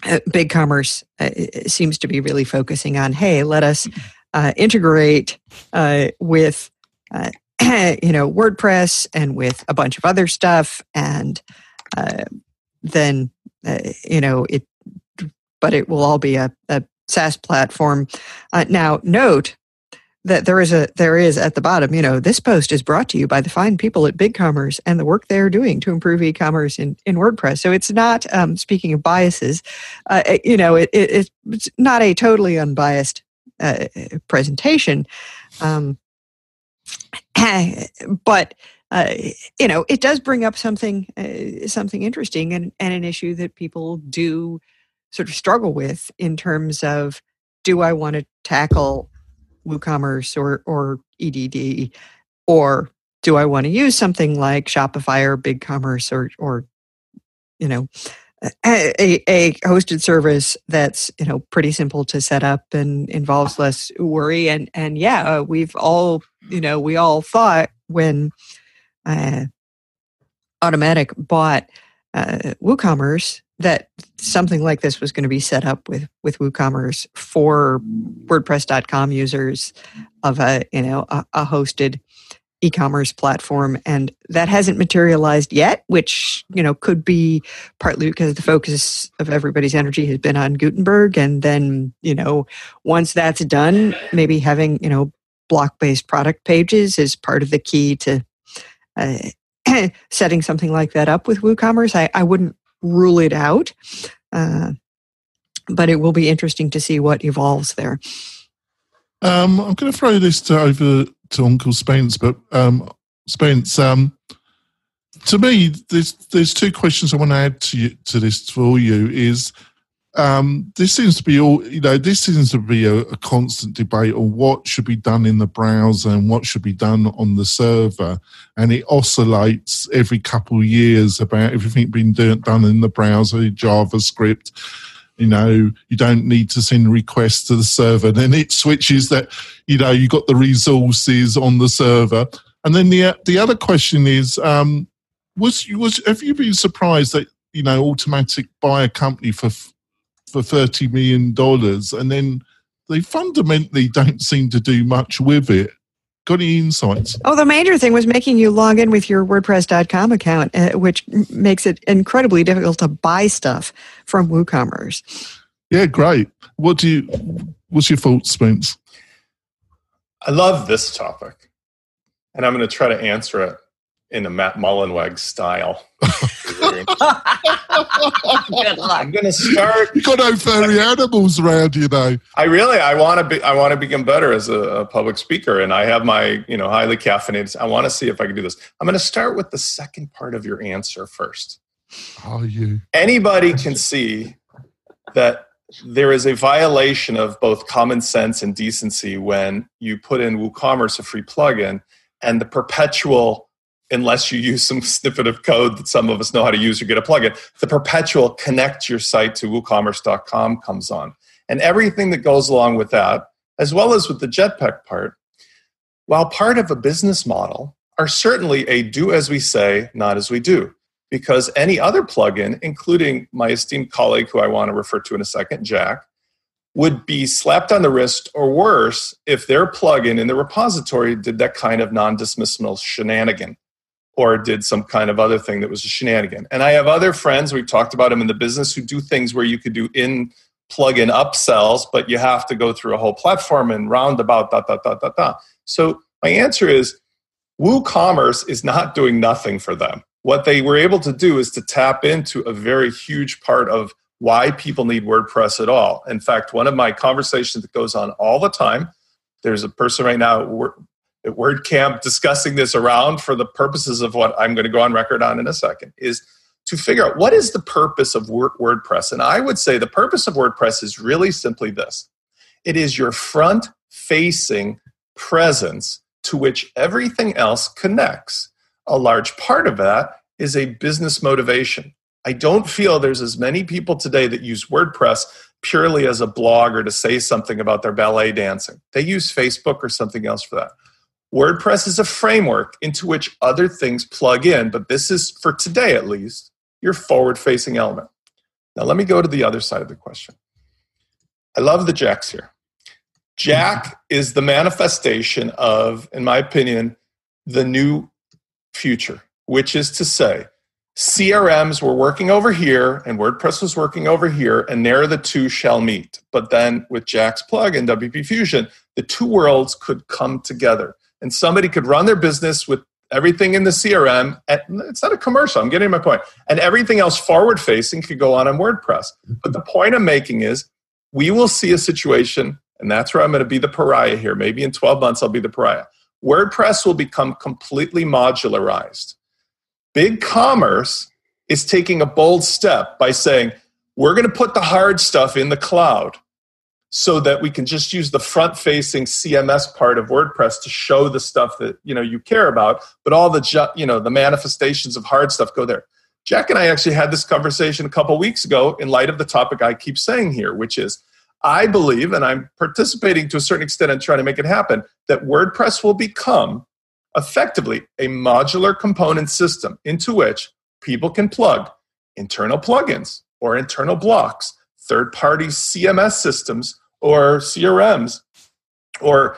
Speaker 5: uh, BigCommerce uh, seems to be really focusing on, hey, let us uh, integrate uh, with you know WordPress and with a bunch of other stuff, and then uh, you know it but it will all be a, a SaaS platform. Uh, now, note that there is a there is at the bottom. You know, this post is brought to you by the fine people at BigCommerce and the work they are doing to improve e-commerce in, in WordPress. So it's not um, speaking of biases. Uh, you know, it, it, it's not a totally unbiased uh, presentation, um, but uh, you know, it does bring up something uh, something interesting and, and an issue that people do sort of struggle with in terms of do I want to tackle WooCommerce or or EDD, or do I want to use something like Shopify or BigCommerce or or you know a, a hosted service that's you know pretty simple to set up and involves less worry. And and yeah we've all you know we all thought when uh, Automattic bought uh, WooCommerce that something like this was going to be set up with with WooCommerce for WordPress.com users of a you know a, a hosted e-commerce platform and that hasn't materialized yet which you know could be partly because the focus of everybody's energy has been on gutenberg and then you know once that's done maybe having you know block based product pages is part of the key to uh, setting something like that up with WooCommerce. I, I wouldn't rule it out, uh, but it will be interesting to see what evolves there.
Speaker 1: Um, I'm going to throw this over to Uncle Spence, but um, Spence, um, to me, there's there's two questions I want to add to you, to this for you. Is um, this seems to be all you know this seems to be a, a, constant debate on what should be done in the browser and what should be done on the server and it oscillates every couple of years about everything being do, done in the browser javascript you know you don't need to send requests to the server then it switches that you know you got the resources on the server and then the the other question is um, was was have you been surprised that you know Automattic buy a company for for thirty million dollars, and then they fundamentally don't seem to do much with it. Got any insights?
Speaker 5: Oh, the major thing was making you log in with your WordPress.com account, uh, which makes it incredibly difficult to buy stuff from WooCommerce.
Speaker 1: Yeah, great. What do you? What's your thoughts, Spence?
Speaker 4: I love this topic, and I'm going to try to answer it in a Matt Mullenweg style. soon.
Speaker 2: Good luck.
Speaker 4: I'm going to start.
Speaker 1: You got no furry animals around you, though.
Speaker 4: I really, I want to be, I want to become better as a, a public speaker, and I have my, you know, highly caffeinated. I want to see if I can do this. I'm going to start with the second part of your answer first.
Speaker 1: Are you?
Speaker 4: Anybody can see that there is a violation of both common sense and decency when you put in WooCommerce, a free plugin, and the perpetual unless you use some snippet of code that some of us know how to use or get a plugin, the perpetual connect your site to woocommerce.com comes on. And everything that goes along with that, as well as with the Jetpack part, while part of a business model, are certainly a do as we say, not as we do. Because any other plugin, including my esteemed colleague who I want to refer to in a second, Jack, would be slapped on the wrist or worse if their plugin in the repository did that kind of non dismissible shenanigan or did some kind of other thing that was a shenanigan. And I have other friends, we've talked about them in the business, who do things where you could do in plug-in upsells, but you have to go through a whole platform and roundabout, da, da, da, da, da. So my answer is WooCommerce is not doing nothing for them. What they were able to do is to tap into a very huge part of why people need WordPress at all. In fact, one of my conversations that goes on all the time, there's a person right now at WordCamp discussing this around for the purposes of what I'm going to go on record on in a second is to figure out what is the purpose of WordPress. And I would say the purpose of WordPress is really simply this it is your front facing presence to which everything else connects. A large part of that is a business motivation. I don't feel there's as many people today that use WordPress purely as a blog or to say something about their ballet dancing. They use Facebook or something else for that. WordPress is a framework into which other things plug in, but this is, for today at least, your forward facing element. Now, let me go to the other side of the question. I love the Jacks here. Jack is the manifestation of, in my opinion, the new future, which is to say, CRMs were working over here and WordPress was working over here, and there the two shall meet. But then with Jack's plug and WP Fusion, the two worlds could come together and somebody could run their business with everything in the CRM. it's not a commercial. I'm getting my point. And everything else forward facing could go on on WordPress. But the point I'm making is we will see a situation, and that's where I'm going to be the pariah here. Maybe in 12 months, I'll be the pariah. WordPress will become completely modularized. BigCommerce is taking a bold step by saying, we're going to put the hard stuff in the cloud so that we can just use the front facing cms part of wordpress to show the stuff that you know you care about but all the you know the manifestations of hard stuff go there. Jack and i actually had this conversation a couple weeks ago in light of the topic i keep saying here which is i believe and i'm participating to a certain extent in trying to make it happen that wordpress will become effectively a modular component system into which people can plug internal plugins or internal blocks third party CMS systems or CRMs or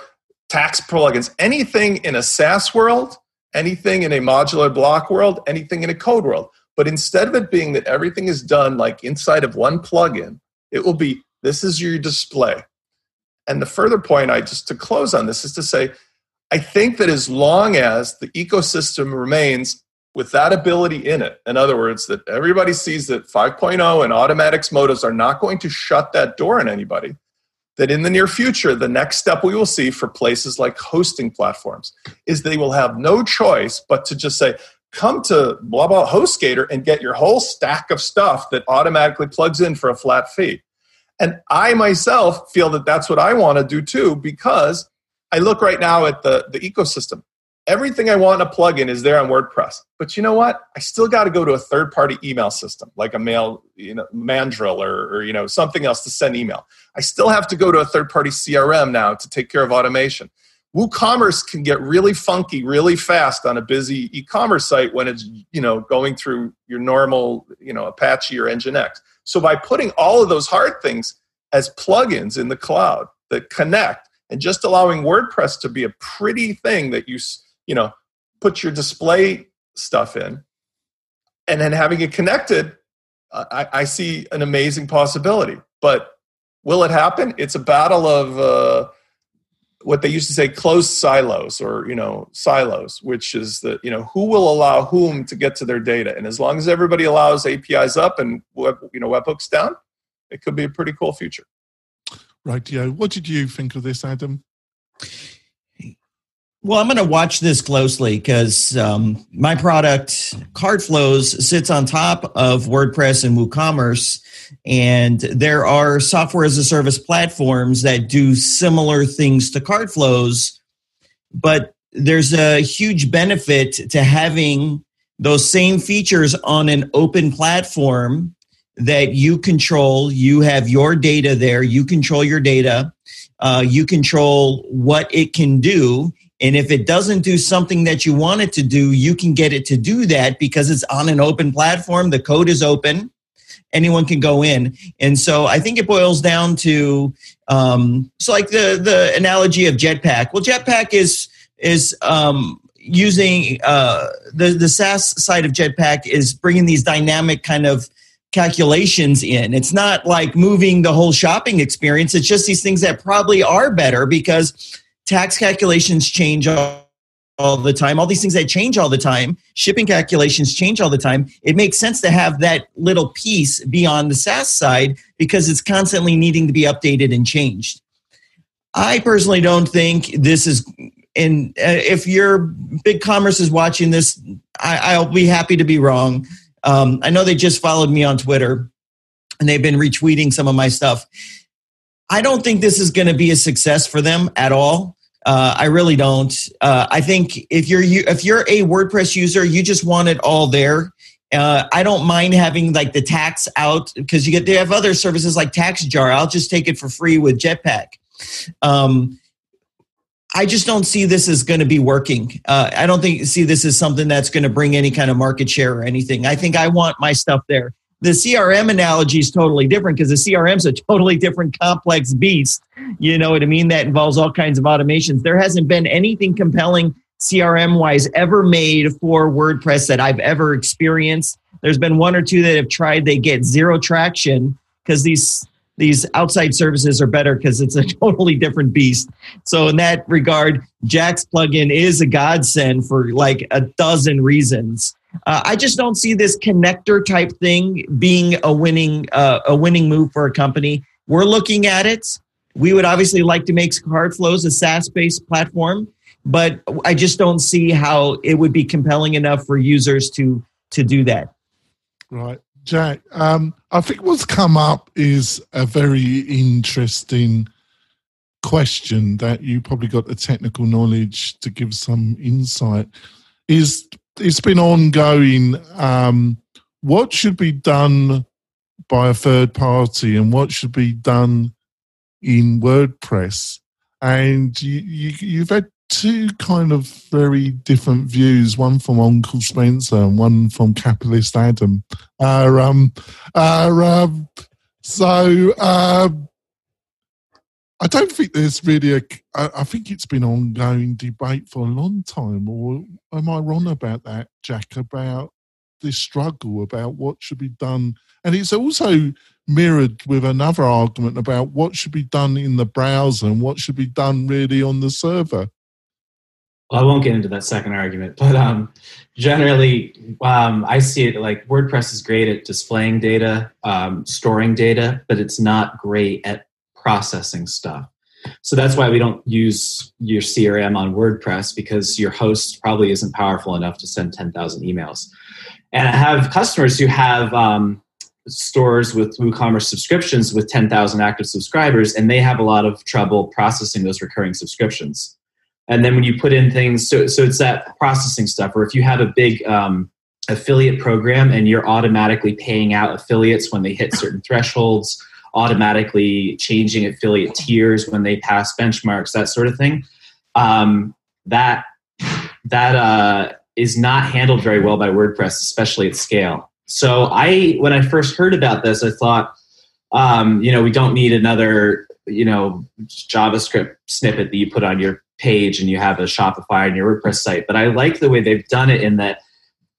Speaker 4: tax plugins, anything in a SaaS world, anything in a modular block world, anything in a code world. But instead of it being that everything is done like inside of one plugin, it will be this is your display. And the further point I just to close on this is to say, I think that as long as the ecosystem remains with that ability in it, in other words, that everybody sees that 5.0 and Automattic's motives are not going to shut that door on anybody, that in the near future, the next step we will see for places like hosting platforms is they will have no choice but to just say, come to blah blah HostGator and get your whole stack of stuff that automatically plugs in for a flat fee. And I myself feel that that's what I want to do too, because I look right now at the, the ecosystem everything I want in a plugin is there on WordPress. But you know what? I still got to go to a third party email system like a mail, you know, Mandrill or, or, you know, something else to send email. I still have to go to a third party CRM now to take care of automation. WooCommerce can get really funky really fast on a busy e-commerce site when it's, you know, going through your normal, you know, Apache or Nginx. So by putting all of those hard things as plugins in the cloud that connect and just allowing WordPress to be a pretty thing that you you know, put your display stuff in, and then having it connected, I, I see an amazing possibility. But will it happen? It's a battle of uh, what they used to say closed silos or you know silos which is that you know who will allow whom to get to their data. And as long as everybody allows apis up and web, you know webhooks down it could be a pretty cool future.
Speaker 1: Right yeah what did you think of this adam
Speaker 2: well, I'm going to watch this closely because um, my product, CartFlows, sits on top of WordPress and WooCommerce. And there are software as a service platforms that do similar things to CartFlows, but there's a huge benefit to having those same features on an open platform that you control. You have your data there, you control your data, uh, you control what it can do and if it doesn't do something that you want it to do, you can get it to do that because it's on an open platform. The code is open. Anyone can go in. And so I think it boils down to um, so like the the analogy of Jetpack. Well, Jetpack is is um, using uh, the the SaaS side of Jetpack is bringing these dynamic kind of calculations in. It's not like moving the whole shopping experience. It's just these things that probably are better because tax calculations change all, all the time. All these things that change all the time shipping calculations change all the time. It makes sense to have that little piece be on the saas side because it's constantly needing to be updated and changed. I personally don't think this is and uh, if your BigCommerce is watching this I, will be happy to be wrong. Um, i know they just followed me on twitter and they've been retweeting some of my stuff I don't think this is going to be a success for them at all. Uh, I really don't. Uh, I think if you're if you're a WordPress user, you just want it all there. Uh, I don't mind having like the tax out because you get they have other services like TaxJar. I'll just take it for free with Jetpack. Um, I just don't see this as going to be working. Uh, I don't think see this as something that's going to bring any kind of market share or anything. I think I want my stuff there the CRM analogy is totally different because the CRM is a totally different complex beast. You know what I mean? That involves all kinds of automations. There hasn't been anything compelling CRM wise ever made for WordPress that I've ever experienced. There's been one or two that have tried, they get zero traction because these these outside services are better because it's a totally different beast. So in that regard, Jack's plugin is a godsend for like a dozen reasons. Uh, I just don't see this connector type thing being a winning uh, a winning move for a company. We're looking at it. We would obviously like to make CartFlows a SaaS based platform, but I just don't see how it would be compelling enough for users to to do that.
Speaker 1: Right, Jack. Um, I think what's come up is a very interesting question that you probably got the technical knowledge to give some insight. Is it's been ongoing. Um, what should be done by a third party and what should be done in WordPress? And you, you, you've had two kind of very different views, one from Uncle Spencer and one from Capitalist Adam. Uh, um, uh, um, so, um, I don't think there's really a. I think it's been ongoing debate for a long time. Or am I wrong about that, Jack? About this struggle about what should be done, and it's also mirrored with another argument about what should be done in the browser and what should be done really on the server.
Speaker 3: Well, I won't get into that second argument, but um, generally, um, I see it like WordPress is great at displaying data, um, storing data, but it's not great at processing stuff. So that's why we don't use your CRM on WordPress because your host probably isn't powerful enough to send 10,000 emails. And I have customers who have um, stores with WooCommerce subscriptions with 10,000 active subscribers, and they have a lot of trouble processing those recurring subscriptions. And then when you put in things, so, so it's that processing stuff, or if you have a big um, affiliate program and you're automatically paying out affiliates when they hit certain thresholds, automatically changing affiliate tiers when they pass benchmarks, that sort of thing. Um, that that uh, is not handled very well by WordPress, especially at scale. So I, when I first heard about this, I thought, um, you know, we don't need another, you know, JavaScript snippet that you put on your page and you have a Shopify on your WordPress site. But I like the way they've done it in that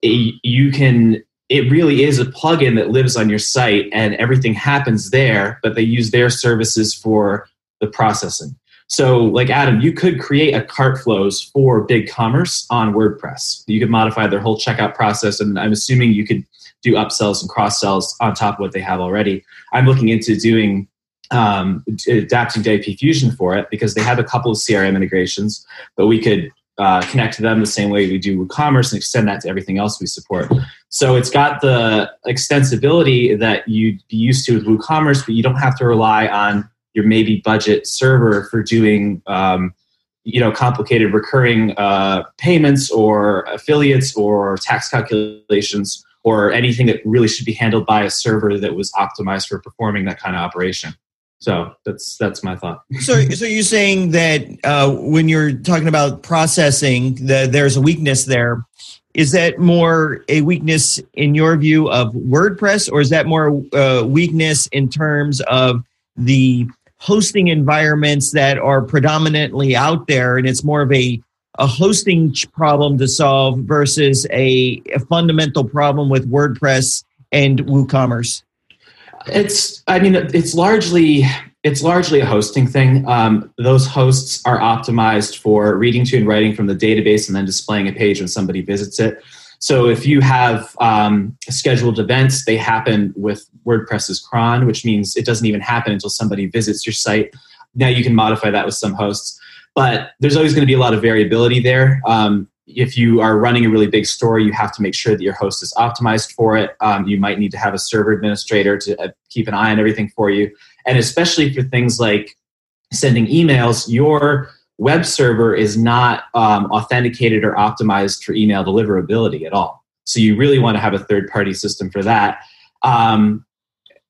Speaker 3: it, you can it really is a plugin that lives on your site and everything happens there, but they use their services for the processing. So, like Adam, you could create a CartFlows for BigCommerce on WordPress. You could modify their whole checkout process, and I'm assuming you could do upsells and cross sells on top of what they have already. I'm looking into doing um, adapting to WP Fusion for it because they have a couple of CRM integrations, but we could uh, connect to them the same way we do WooCommerce and extend that to everything else we support. So it's got the extensibility that you'd be used to with WooCommerce, but you don't have to rely on your maybe budget server for doing um, you know complicated recurring uh, payments or affiliates or tax calculations or anything that really should be handled by a server that was optimized for performing that kind of operation. So that's that's my thought.
Speaker 2: So, so you're saying that uh, when you're talking about processing, that there's a weakness there. Is that more a weakness in your view of WordPress, or is that more uh, weakness in terms of the hosting environments that are predominantly out there, and it's more of a a hosting problem to solve versus a, a fundamental problem with WordPress and WooCommerce?
Speaker 3: It's, I mean, it's largely it's largely a hosting thing. Um, those hosts are optimized for reading to and writing from the database and then displaying a page when somebody visits it. So if you have um, scheduled events, they happen with WordPress's cron, which means it doesn't even happen until somebody visits your site. Now you can modify that with some hosts, but there's always going to be a lot of variability there. Um, if you are running a really big store, you have to make sure that your host is optimized for it. Um, you might need to have a server administrator to uh, keep an eye on everything for you. And especially for things like sending emails, your web server is not um, authenticated or optimized for email deliverability at all. So you really want to have a third party system for that. Um,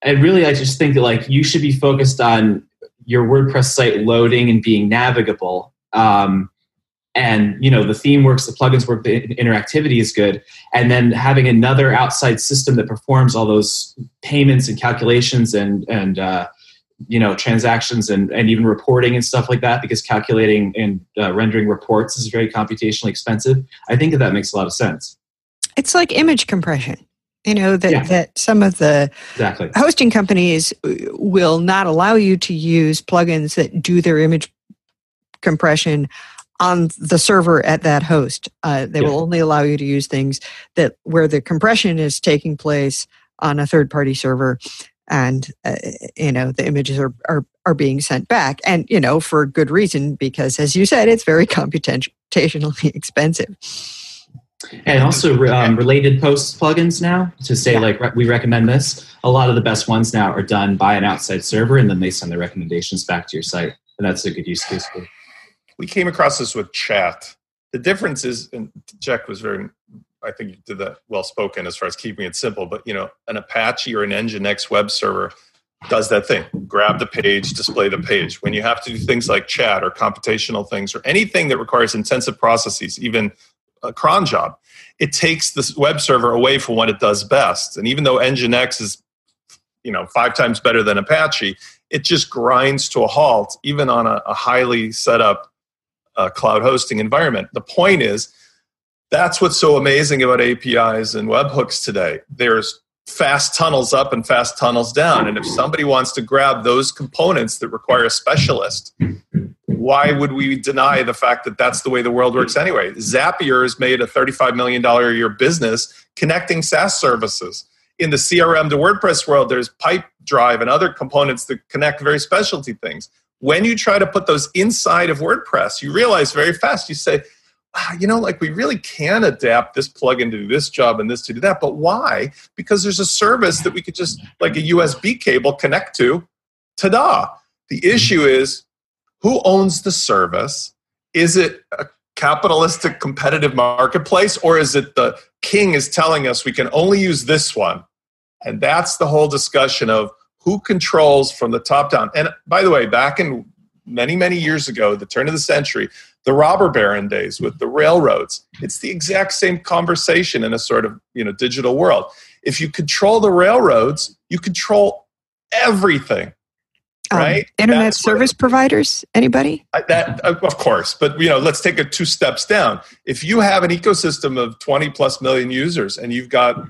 Speaker 3: and really, I just think that like you should be focused on your WordPress site loading and being navigable. Um, and you know the theme works the plugins work the interactivity is good and then having another outside system that performs all those payments and calculations and and uh, you know transactions and, and even reporting and stuff like that because calculating and uh, rendering reports is very computationally expensive i think that that makes a lot of sense
Speaker 5: it's like image compression you know that,
Speaker 3: Yeah.
Speaker 5: that some of the
Speaker 3: exactly
Speaker 5: hosting companies will not allow you to use plugins that do their image compression on the server at that host. Uh, they
Speaker 3: Yeah.
Speaker 5: will only allow you to use things that where the compression is taking place on a third party server and uh, you know the images are, are are being sent back. And you know for good reason because as you said it's very computationally expensive.
Speaker 3: And also um, related posts plugins now to say
Speaker 5: Yeah.
Speaker 3: like re- we recommend this. A lot of the best ones now are done by an outside server and then they send the recommendations back to your site. And that's a good use case for
Speaker 4: we came across this with chat. The difference is, and Jack was very, I think you did that well spoken as far as keeping it simple. But you know, an Apache or an Nginx web server does that thing: grab the page, display the page. When you have to do things like chat or computational things or anything that requires intensive processes, even a cron job, it takes the web server away from what it does best. And even though Nginx is, you know, five times better than Apache, it just grinds to a halt, even on a, a highly set up uh, cloud hosting environment. The point is, that's what's so amazing about APIs and webhooks today. There's fast tunnels up and fast tunnels down. And if somebody wants to grab those components that require a specialist, why would we deny the fact that that's the way the world works anyway? Zapier has made a $35 million a year business connecting SaaS services. In the CRM to WordPress world, there's Pipedrive and other components that connect very specialty things when you try to put those inside of WordPress, you realize very fast, you say, Ah, you know, like we really can adapt this plugin to do this job and this to do that. But why? Because there's a service that we could just, like a USB cable, connect to. Ta da! The issue is who owns the service? Is it a capitalistic competitive marketplace or is it the king is telling us we can only use this one? And that's the whole discussion of who controls from the top down. And by the way, back in many, many years ago, the turn of the century, the robber baron days with the railroads, it's the exact same conversation in a sort of you know digital world. If you control the railroads, you control everything.
Speaker 5: Um,
Speaker 4: Right?
Speaker 5: internet
Speaker 4: That's
Speaker 5: service providers anybody
Speaker 4: that of course but you know let's take it two steps down if you have an ecosystem of 20 plus million users and you've got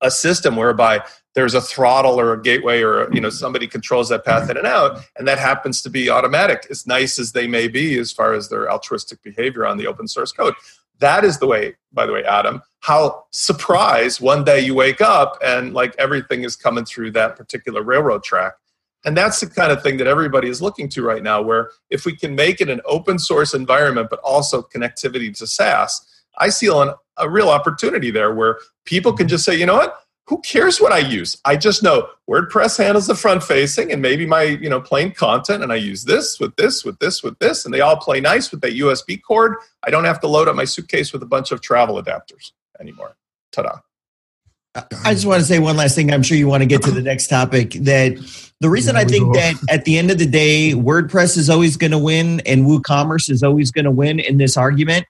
Speaker 4: a system whereby there's a throttle or a gateway or you know somebody controls that path in and out and that happens to be Automattic as nice as they may be as far as their altruistic behavior on the open source code. That is the way by the way adam how surprise one day you wake up and like everything is coming through that particular railroad track. And that's the kind of thing that everybody is looking to right now where if we can make it an open source environment but also connectivity to saas i see a, a real opportunity there where people can just say you know what who cares what I use? I just know WordPress handles the front facing and maybe my, you know, plain content and I use this with this, with this, with this, and they all play nice with that USB cord. I don't have to load up my suitcase with a bunch of travel adapters anymore. Ta-da.
Speaker 2: I just want to say one last thing. I'm sure you want to get to the next topic. That the reason I think that at the end of the day, WordPress is always going to win and WooCommerce is always going to win in this argument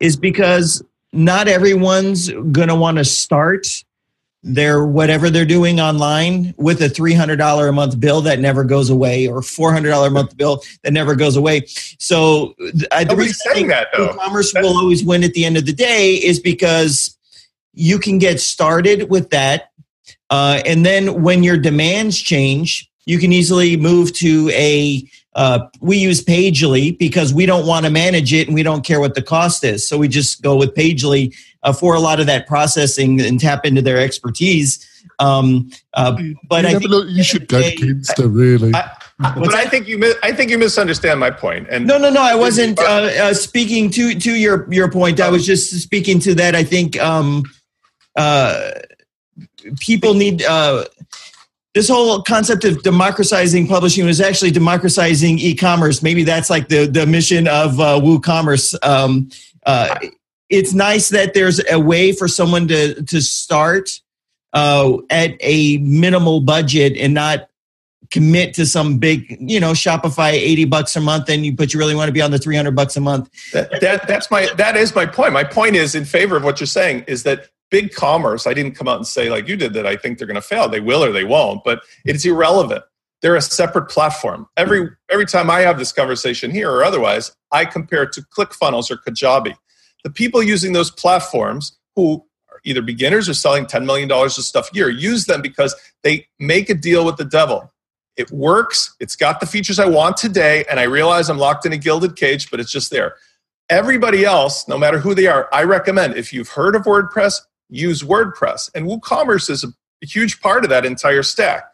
Speaker 2: is because not everyone's going to want to start their whatever they're doing online with a $300 a month bill that never goes away or $400 a month bill that never goes away. So uh, the reason saying that commerce will always win at the end of the day is because you can get started with that. Uh, and then when your demands change, you can easily move to a uh, we use Pagely because we don't want to manage it and we don't care what the cost is. So we just go with Pagely uh, for a lot of that processing and tap into their expertise. Um, uh, but
Speaker 1: yeah,
Speaker 2: I
Speaker 1: think you should go to Kinsta, really. I,
Speaker 4: but I think you I think you misunderstand my point. And
Speaker 2: no, no, no, I wasn't uh, uh, speaking to to your your point. I was just speaking to that. I think um, uh, people need uh, this whole concept of democratizing publishing was actually democratizing e-commerce. Maybe that's like the the mission of uh, WooCommerce. Um, uh, it's nice that there's a way for someone to to start uh, at a minimal budget and not commit to some big, you know, Shopify 80 bucks a month and you but you really want to be on the 300 bucks a month.
Speaker 4: That, that that's my that is my point. My point is in favor of what you're saying is that BigCommerce, I didn't come out and say like you did that I think they're going to fail. They will or they won't, but it's irrelevant. They're a separate platform. Every every time I have this conversation here or otherwise, I compare it to ClickFunnels or Kajabi the people using those platforms who are either beginners or selling $10 million of stuff a year use them because they make a deal with the devil. It works, it's got the features I want today, and I realize I'm locked in a gilded cage, but it's just there. Everybody else, no matter who they are, I recommend if you've heard of WordPress, use WordPress. And WooCommerce is a huge part of that entire stack.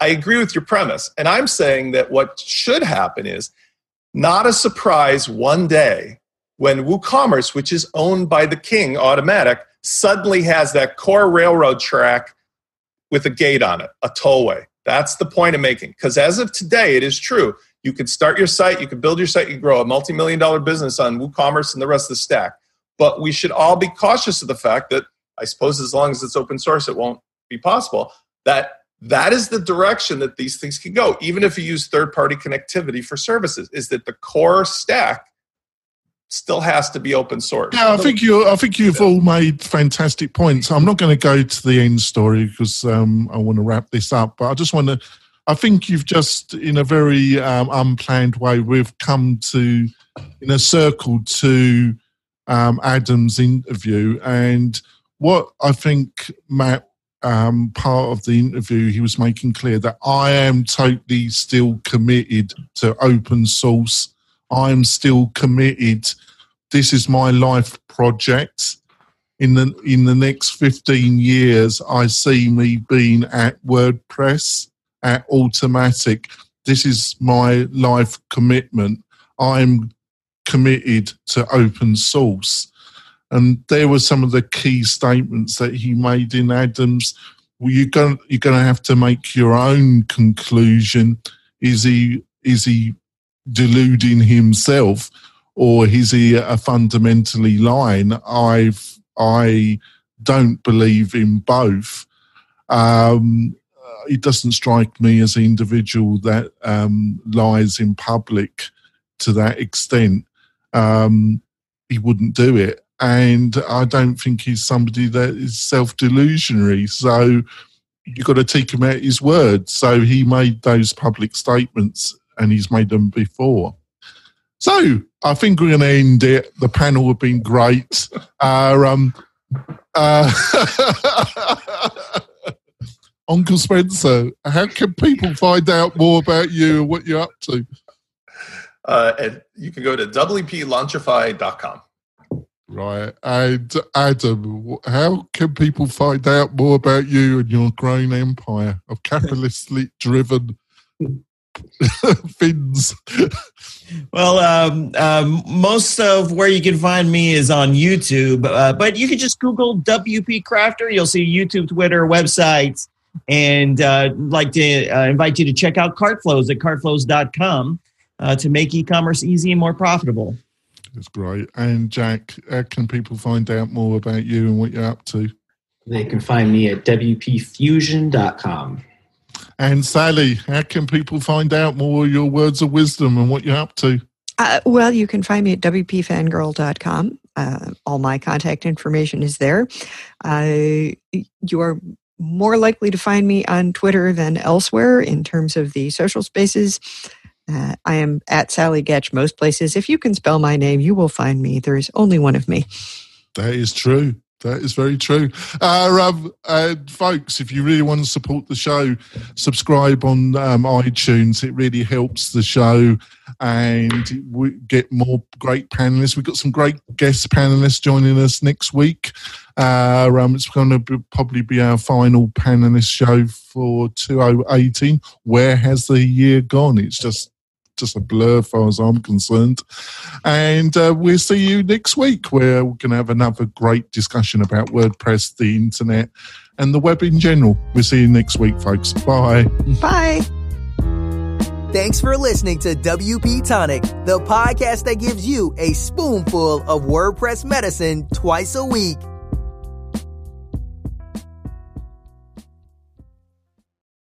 Speaker 4: I agree with your premise. And I'm saying that what should happen is not a surprise one day when WooCommerce, which is owned by the king, Automattic, suddenly has that core railroad track with a gate on it, a tollway. That's the point I'm making. Because as of today, it is true. You can start your site, you can build your site, you can grow a multi million dollar business on WooCommerce and the rest of the stack. But we should all be cautious of the fact that, I suppose, as long as it's open source, it won't be possible. That that is the direction that these things can go, even if you use third party connectivity for services, is that the core stack still has to be open source.
Speaker 1: Yeah, I think you. I think you've all made fantastic points. I'm not going to go to the end story because um, I want to wrap this up. But I just want to. I think you've just, in a very um, unplanned way, we've come to in a circle to um, Adam's interview, and what I think Matt. Um, part of the interview, he was making clear that I am totally still committed to open source I'm still committed. This is my life project. In the in the next 15 years, I see me being at WordPress, at Automattic. This is my life commitment. I'm committed to open source. And there were some of the key statements that he made in Adams. Well, you're going you're going to have to make your own conclusion. Is he is he deluding himself or is he a fundamentally lying? I've I don't believe in both. Um, it doesn't strike me as an individual that um, lies in public to that extent. Um, he wouldn't do it, and I don't think he's somebody that is self delusionary. So you've got to take him at his word. So he made those public statements and he's made them before. So I think we're going to end it. The panel have been great. Uh, um, uh, Uncle Spencer, how can people find out more about you and what you're up to?
Speaker 4: Uh, and you can go to wplaunchify.com.
Speaker 1: Right. And Adam, how can people find out more about you and your growing empire of capitalistically driven fins?
Speaker 2: Well, um, um, most of where you can find me is on YouTube, uh, but you can just Google WP Crafter. You'll see YouTube, Twitter, websites, and uh, like to uh, invite you to check out CartFlows at cartflows.com uh, to make e-commerce easy and more profitable.
Speaker 1: That's great. And Jack, how can people find out more about you and what you're up to?
Speaker 3: They can find me at WPfusion.com.
Speaker 1: And Sallie, how can people find out more your words of wisdom and what you're up to?
Speaker 5: Uh, well, you can find me at WPFangirl.com. Uh, all my contact information is there. Uh, you are more likely to find me on Twitter than elsewhere in terms of the social spaces. Uh, I am at Sallie Goetsch most places. If you can spell my name, you will find me. There is only one of me.
Speaker 1: That is true. That is very true. Uh, um, uh, folks, if you really want to support the show, subscribe on um, iTunes. It really helps the show and we get more great panelists. We've got some great guest panelists joining us next week. Uh, um, it's going to be, probably be our final panelist show for 2018. Where has the year gone? It's just just a blur as far as I'm concerned. And uh, we'll see you next week where we're going to have another great discussion about WordPress, the internet, and the web in general. We'll see you next week, folks. Bye.
Speaker 5: Bye.
Speaker 7: Thanks for listening to WP Tonic, the podcast that gives you a spoonful of WordPress medicine twice a week.